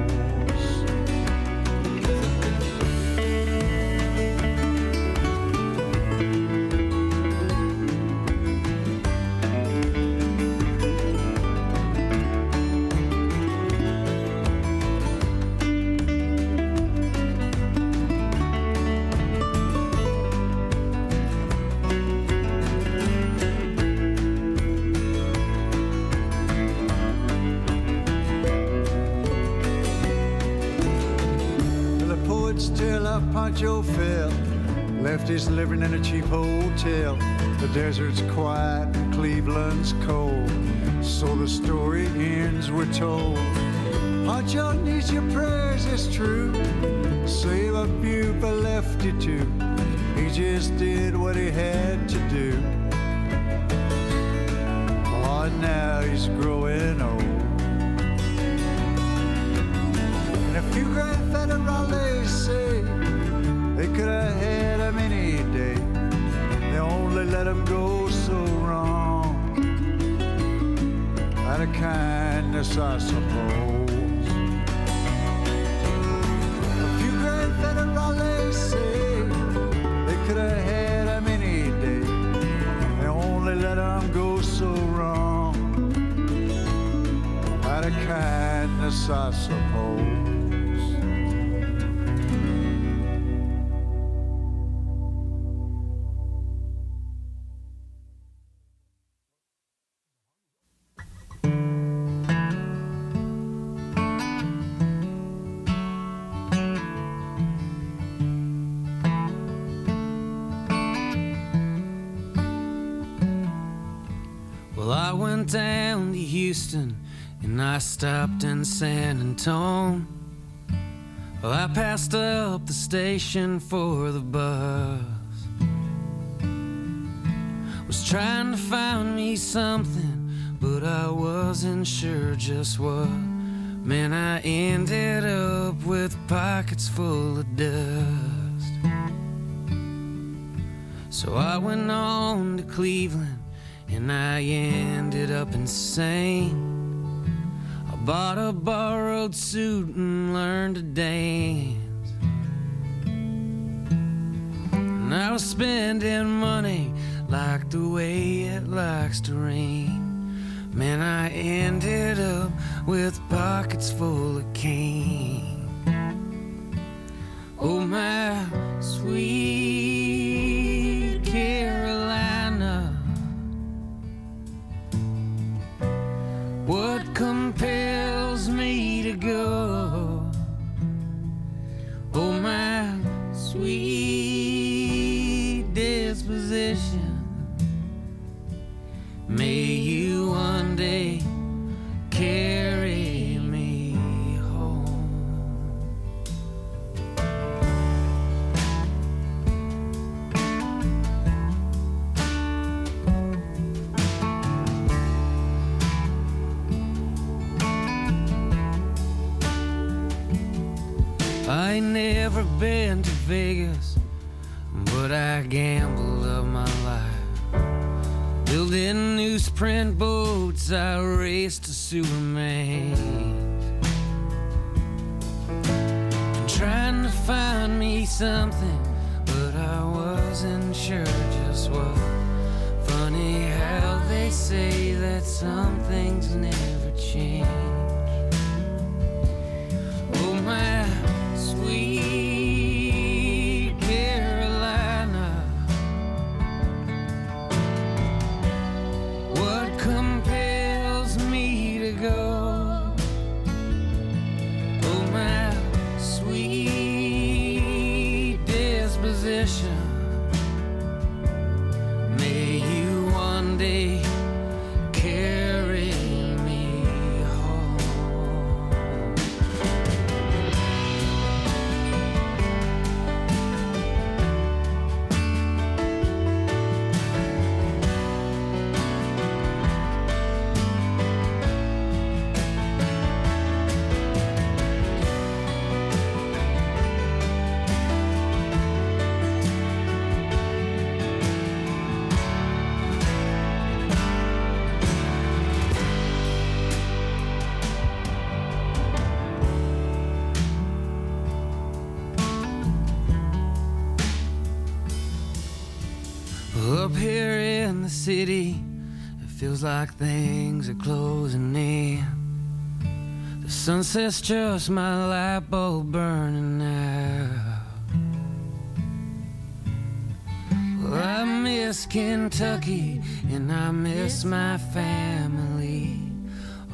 Joe fell. Left his living in a cheap hotel. The desert's quiet and Cleveland's cold. So the story ends, we're told. Pancho needs your prayers, it's true. Save a few for Lefty too. He just did what he had to do. Oh, now he's growing old. And a few grand federales say they could have had him any day. They only let him go so wrong. Out of kindness, I suppose. A few grand federales say they could have had him any day. They only let him go so wrong. Out of kindness, I suppose. I stopped in San Antone. Well, I passed up the station for the bus. Was trying to find me something, but I wasn't sure just what. Man, I ended up with pockets full of dust. So I went on to Cleveland and I ended up insane. Bought a borrowed suit and learned to dance. And I was spending money like the way it likes to rain. Man, I ended up with pockets full of cane. Oh, my sweet What compels me to go? Oh, my sweet disposition. May you one day carry I ain't never been to Vegas, but I gambled of my life. Building newsprint boats, I raced to Superman. Trying to find me something, but I wasn't sure just what. Funny how they say that some things never change. Feels like things are closing in. The sunset's just my light bulb burning out. Well, I miss Kentucky and I miss my family.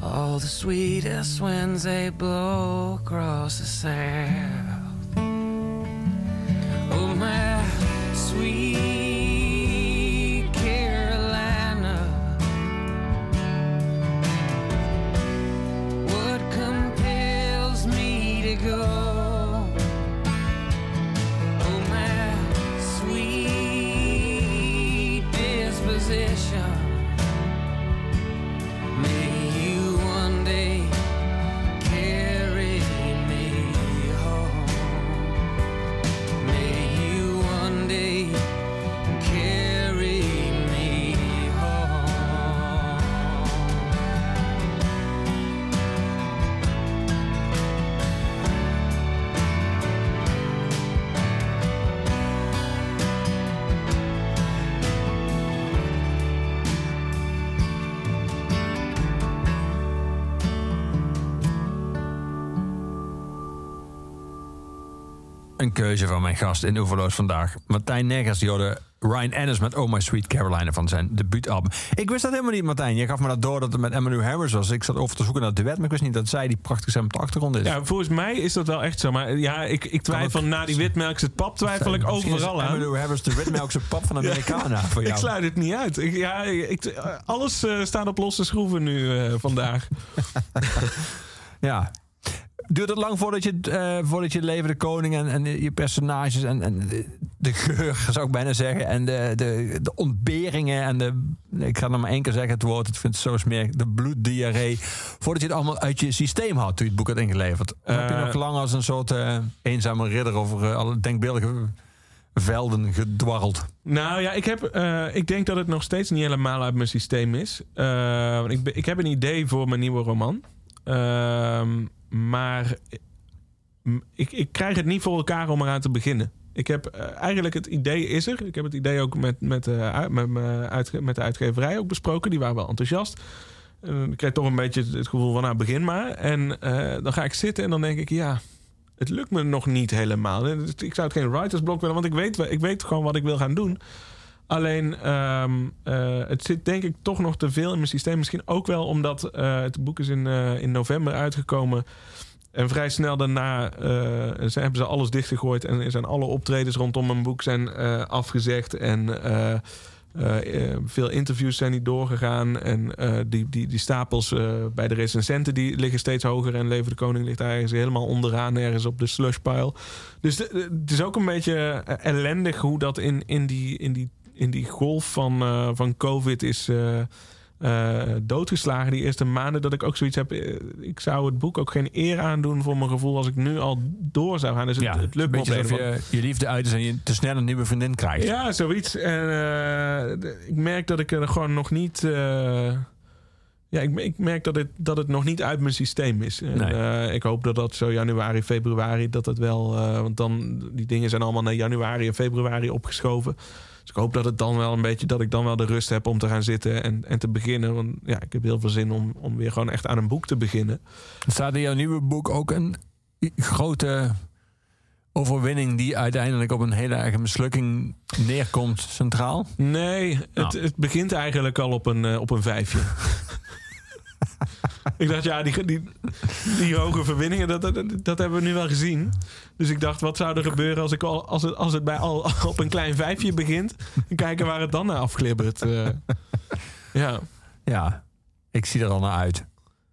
All the sweetest winds they blow across the south. Een keuze van mijn gast in Oeverloos vandaag. Martijn Neggers, die hoorde Ryan Ennis met Oh My Sweet Caroline van zijn debuutalbum. Ik wist dat helemaal niet, Martijn. Je gaf me dat door dat het met Emmylou Harris was. Ik zat over te zoeken naar het duet, maar ik wist niet dat zij die prachtige stem op de achtergrond is. Ja, volgens mij is dat wel echt zo. Maar ja, ik, ik twijfel na die witmelkse pap twijfel ik overal aan. Emmylou Harris de witmelkse pap van Americana voor jou. Ik sluit het niet uit. Ik, ja, ik, alles eh, staat op losse schroeven nu eh, vandaag. Ja. Duurt het lang voordat je, eh, voordat je leven de koning en, en je personages en, en de- geur, zou ik bijna zeggen, en de, de, de ontberingen en de, ik ga nog maar één keer zeggen het woord, ik vind het zo smerig, de bloeddiarree, voordat je het allemaal uit je systeem had toen je het boek had ingeleverd? Heb je Eh, nog lang als een soort eh, eenzame ridder over alle denkbeeldige velden gedwarreld? Nou ja, ik, heb, eh, ik denk dat het nog steeds niet helemaal uit mijn systeem is. Eh, ik, ik heb een idee voor mijn nieuwe roman. Ehm, maar ik, ik krijg het niet voor elkaar om eraan te beginnen. Ik heb eh, eigenlijk het idee is er. Ik heb het idee ook met, met, eh, met, uitge- met de uitgeverij ook besproken. Die waren wel enthousiast. Eh, ik krijg toch een beetje het gevoel van nou begin maar. En eh, dan ga ik zitten en dan denk ik ja, het lukt me nog niet helemaal. Ik zou het geen writersblok willen, want ik weet, ik weet gewoon wat ik wil gaan doen. Alleen, ehm, eh, het zit denk ik toch nog te veel in mijn systeem. Misschien ook wel omdat eh, het boek is in, eh, in november uitgekomen. En vrij snel daarna ze, hebben ze alles dichtgegooid. En zijn alle optredens rondom mijn boek zijn afgezegd. En veel interviews zijn niet doorgegaan. En die, die, die stapels bij de recensenten die liggen steeds hoger. En Leven de Koning ligt daar helemaal onderaan, ergens op de slushpile. Dus het is ook een beetje ellendig hoe dat in, in, die, in, die, in die golf van, eh, van COVID is. eh, eh, doodgeslagen die eerste maanden dat ik ook zoiets heb. Ik zou het boek ook geen eer aandoen voor mijn gevoel als ik nu al door zou gaan. Dus het, Ja, het lukt me op een je je liefde uit is en je te snel een nieuwe vriendin krijgt. ja, zoiets. En ik merk dat ik er gewoon nog niet. ja, ik, ik merk dat het, dat het nog niet uit mijn systeem is. En, Nee. ik hoop dat dat zo januari, februari, dat het wel. want dan, die dingen zijn allemaal naar januari en februari opgeschoven. Dus ik hoop dat het dan wel een beetje, dat ik dan wel de rust heb om te gaan zitten en, en te beginnen. Want ja, ik heb heel veel zin om, om weer gewoon echt aan een boek te beginnen. Staat in jouw nieuwe boek ook een grote overwinning die uiteindelijk op een hele erge mislukking neerkomt centraal? Nee, het, Nou. het begint eigenlijk al op een, eh, op een vijfje. ik dacht, ja, die, die, die hoge verwinningen, dat, dat, hebben we nu wel gezien. Dus ik dacht, wat zou er gebeuren als, ik al, als, het, als het bij al op een klein vijfje begint? En kijken waar het dan naar afglibbert. eh. ja. Ja, ik zie er al naar uit.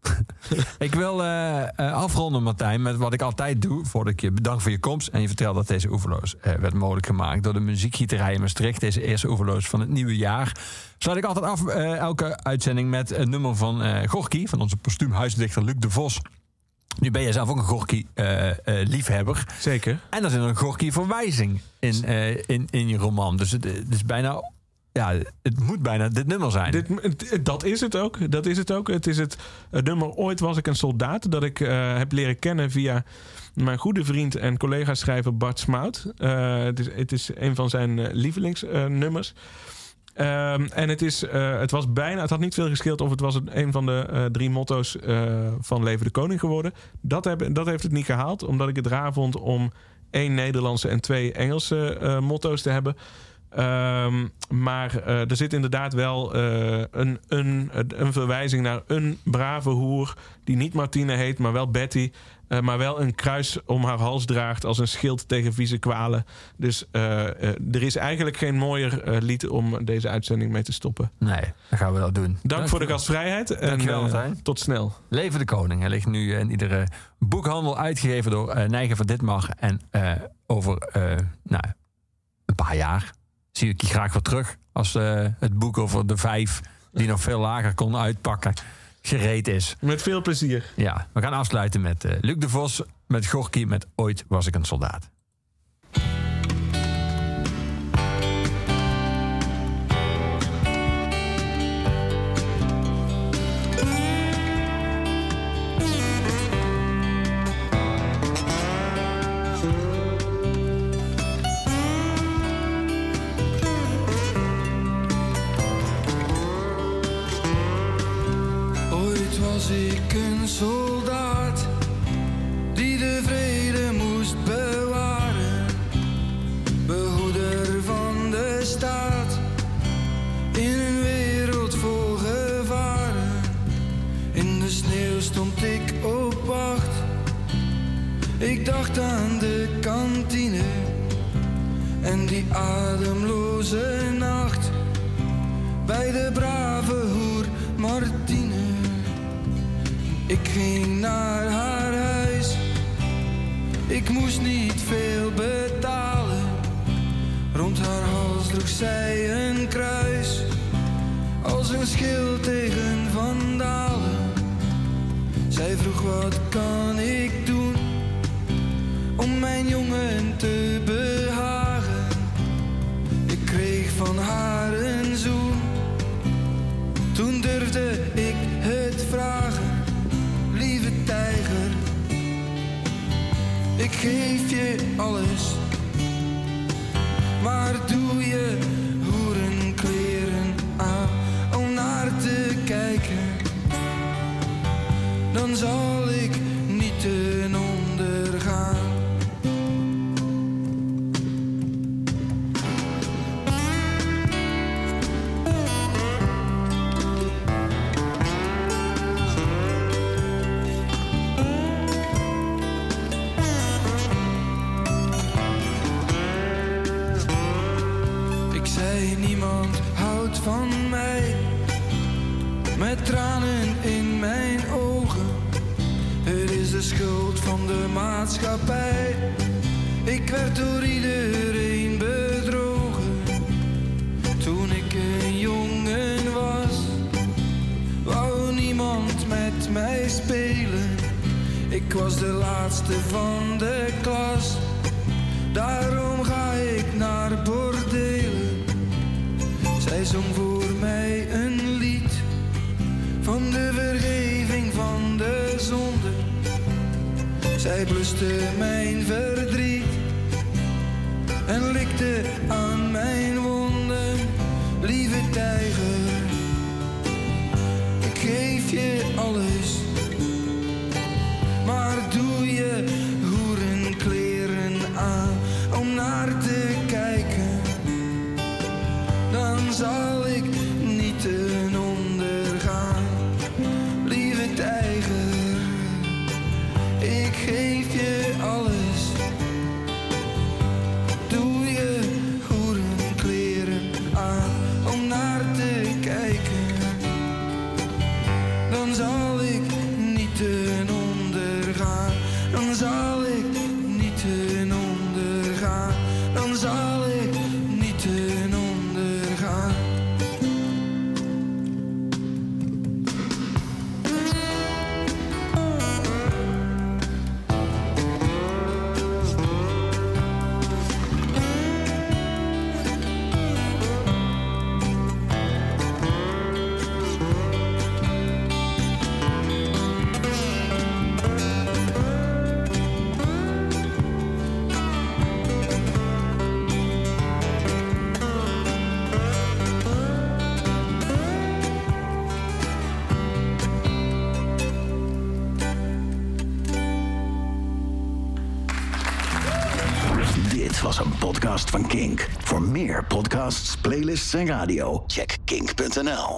ik wil eh, eh, afronden, Martijn, met wat ik altijd doe. Voordat ik je bedank voor je komst. En je vertelt dat deze oeverloos eh, werd mogelijk gemaakt door de muziekgieterij in Maastricht. Deze eerste oeverloos van het nieuwe jaar. Sluit ik altijd af elke uitzending met een nummer van Gorky. Van onze postuum huisdichter Luc de Vos. Nu ben jij zelf ook een Gorky-liefhebber. Zeker. en er zit een Gorky-verwijzing in, in, in je roman. Dus het is bijna... Ja, het moet bijna dit nummer zijn. Dit, dat is het ook. Dat is het ook. Het is het, nummer Ooit was ik een soldaat. Dat ik eh, heb leren kennen via mijn goede vriend en collega-schrijver Bart Smout. Eh, het, is, het is een van zijn eh, lievelingsnummers. Ehm, en het, is, het was bijna, het had niet veel gescheeld of het was een, van de drie motto's van Leven de Koning geworden. Dat, heb, dat heeft het niet gehaald, omdat ik het raar vond om één Nederlandse en twee Engelse motto's te hebben. Ehm, maar eh, er zit inderdaad wel eh, een, een, een verwijzing naar een brave hoer. die niet Martine heet, maar wel Betty. eh, maar wel een kruis om haar hals draagt als een schild tegen vieze kwalen. Dus er is eigenlijk geen mooier lied om deze uitzending mee te stoppen. Nee, dan gaan we dat doen. Dank voor de gastvrijheid. En, Dankjewel, tot snel. Leven de Koning. Hij ligt nu in iedere boekhandel uitgegeven door Nijgen van Ditmar. En over nou, een paar jaar zie ik je graag weer terug. Als eh, het boek over de vijf die nog veel lager konden uitpakken gereed is. Met veel plezier. Ja, we gaan afsluiten met eh, Luc de Vos, met Gorky, met Ooit was ik een soldaat. naar haar huis. Ik moest niet veel betalen, rond haar hals droeg zij Ik geef je alles, maar doe je hoerenkleren aan om naar te kijken? Dan zal Ik werd door iedereen bedrogen toen ik een jongen was. Wou niemand met mij spelen, ik was de laatste van. bluste mijn Sing audio. Check kink.nl.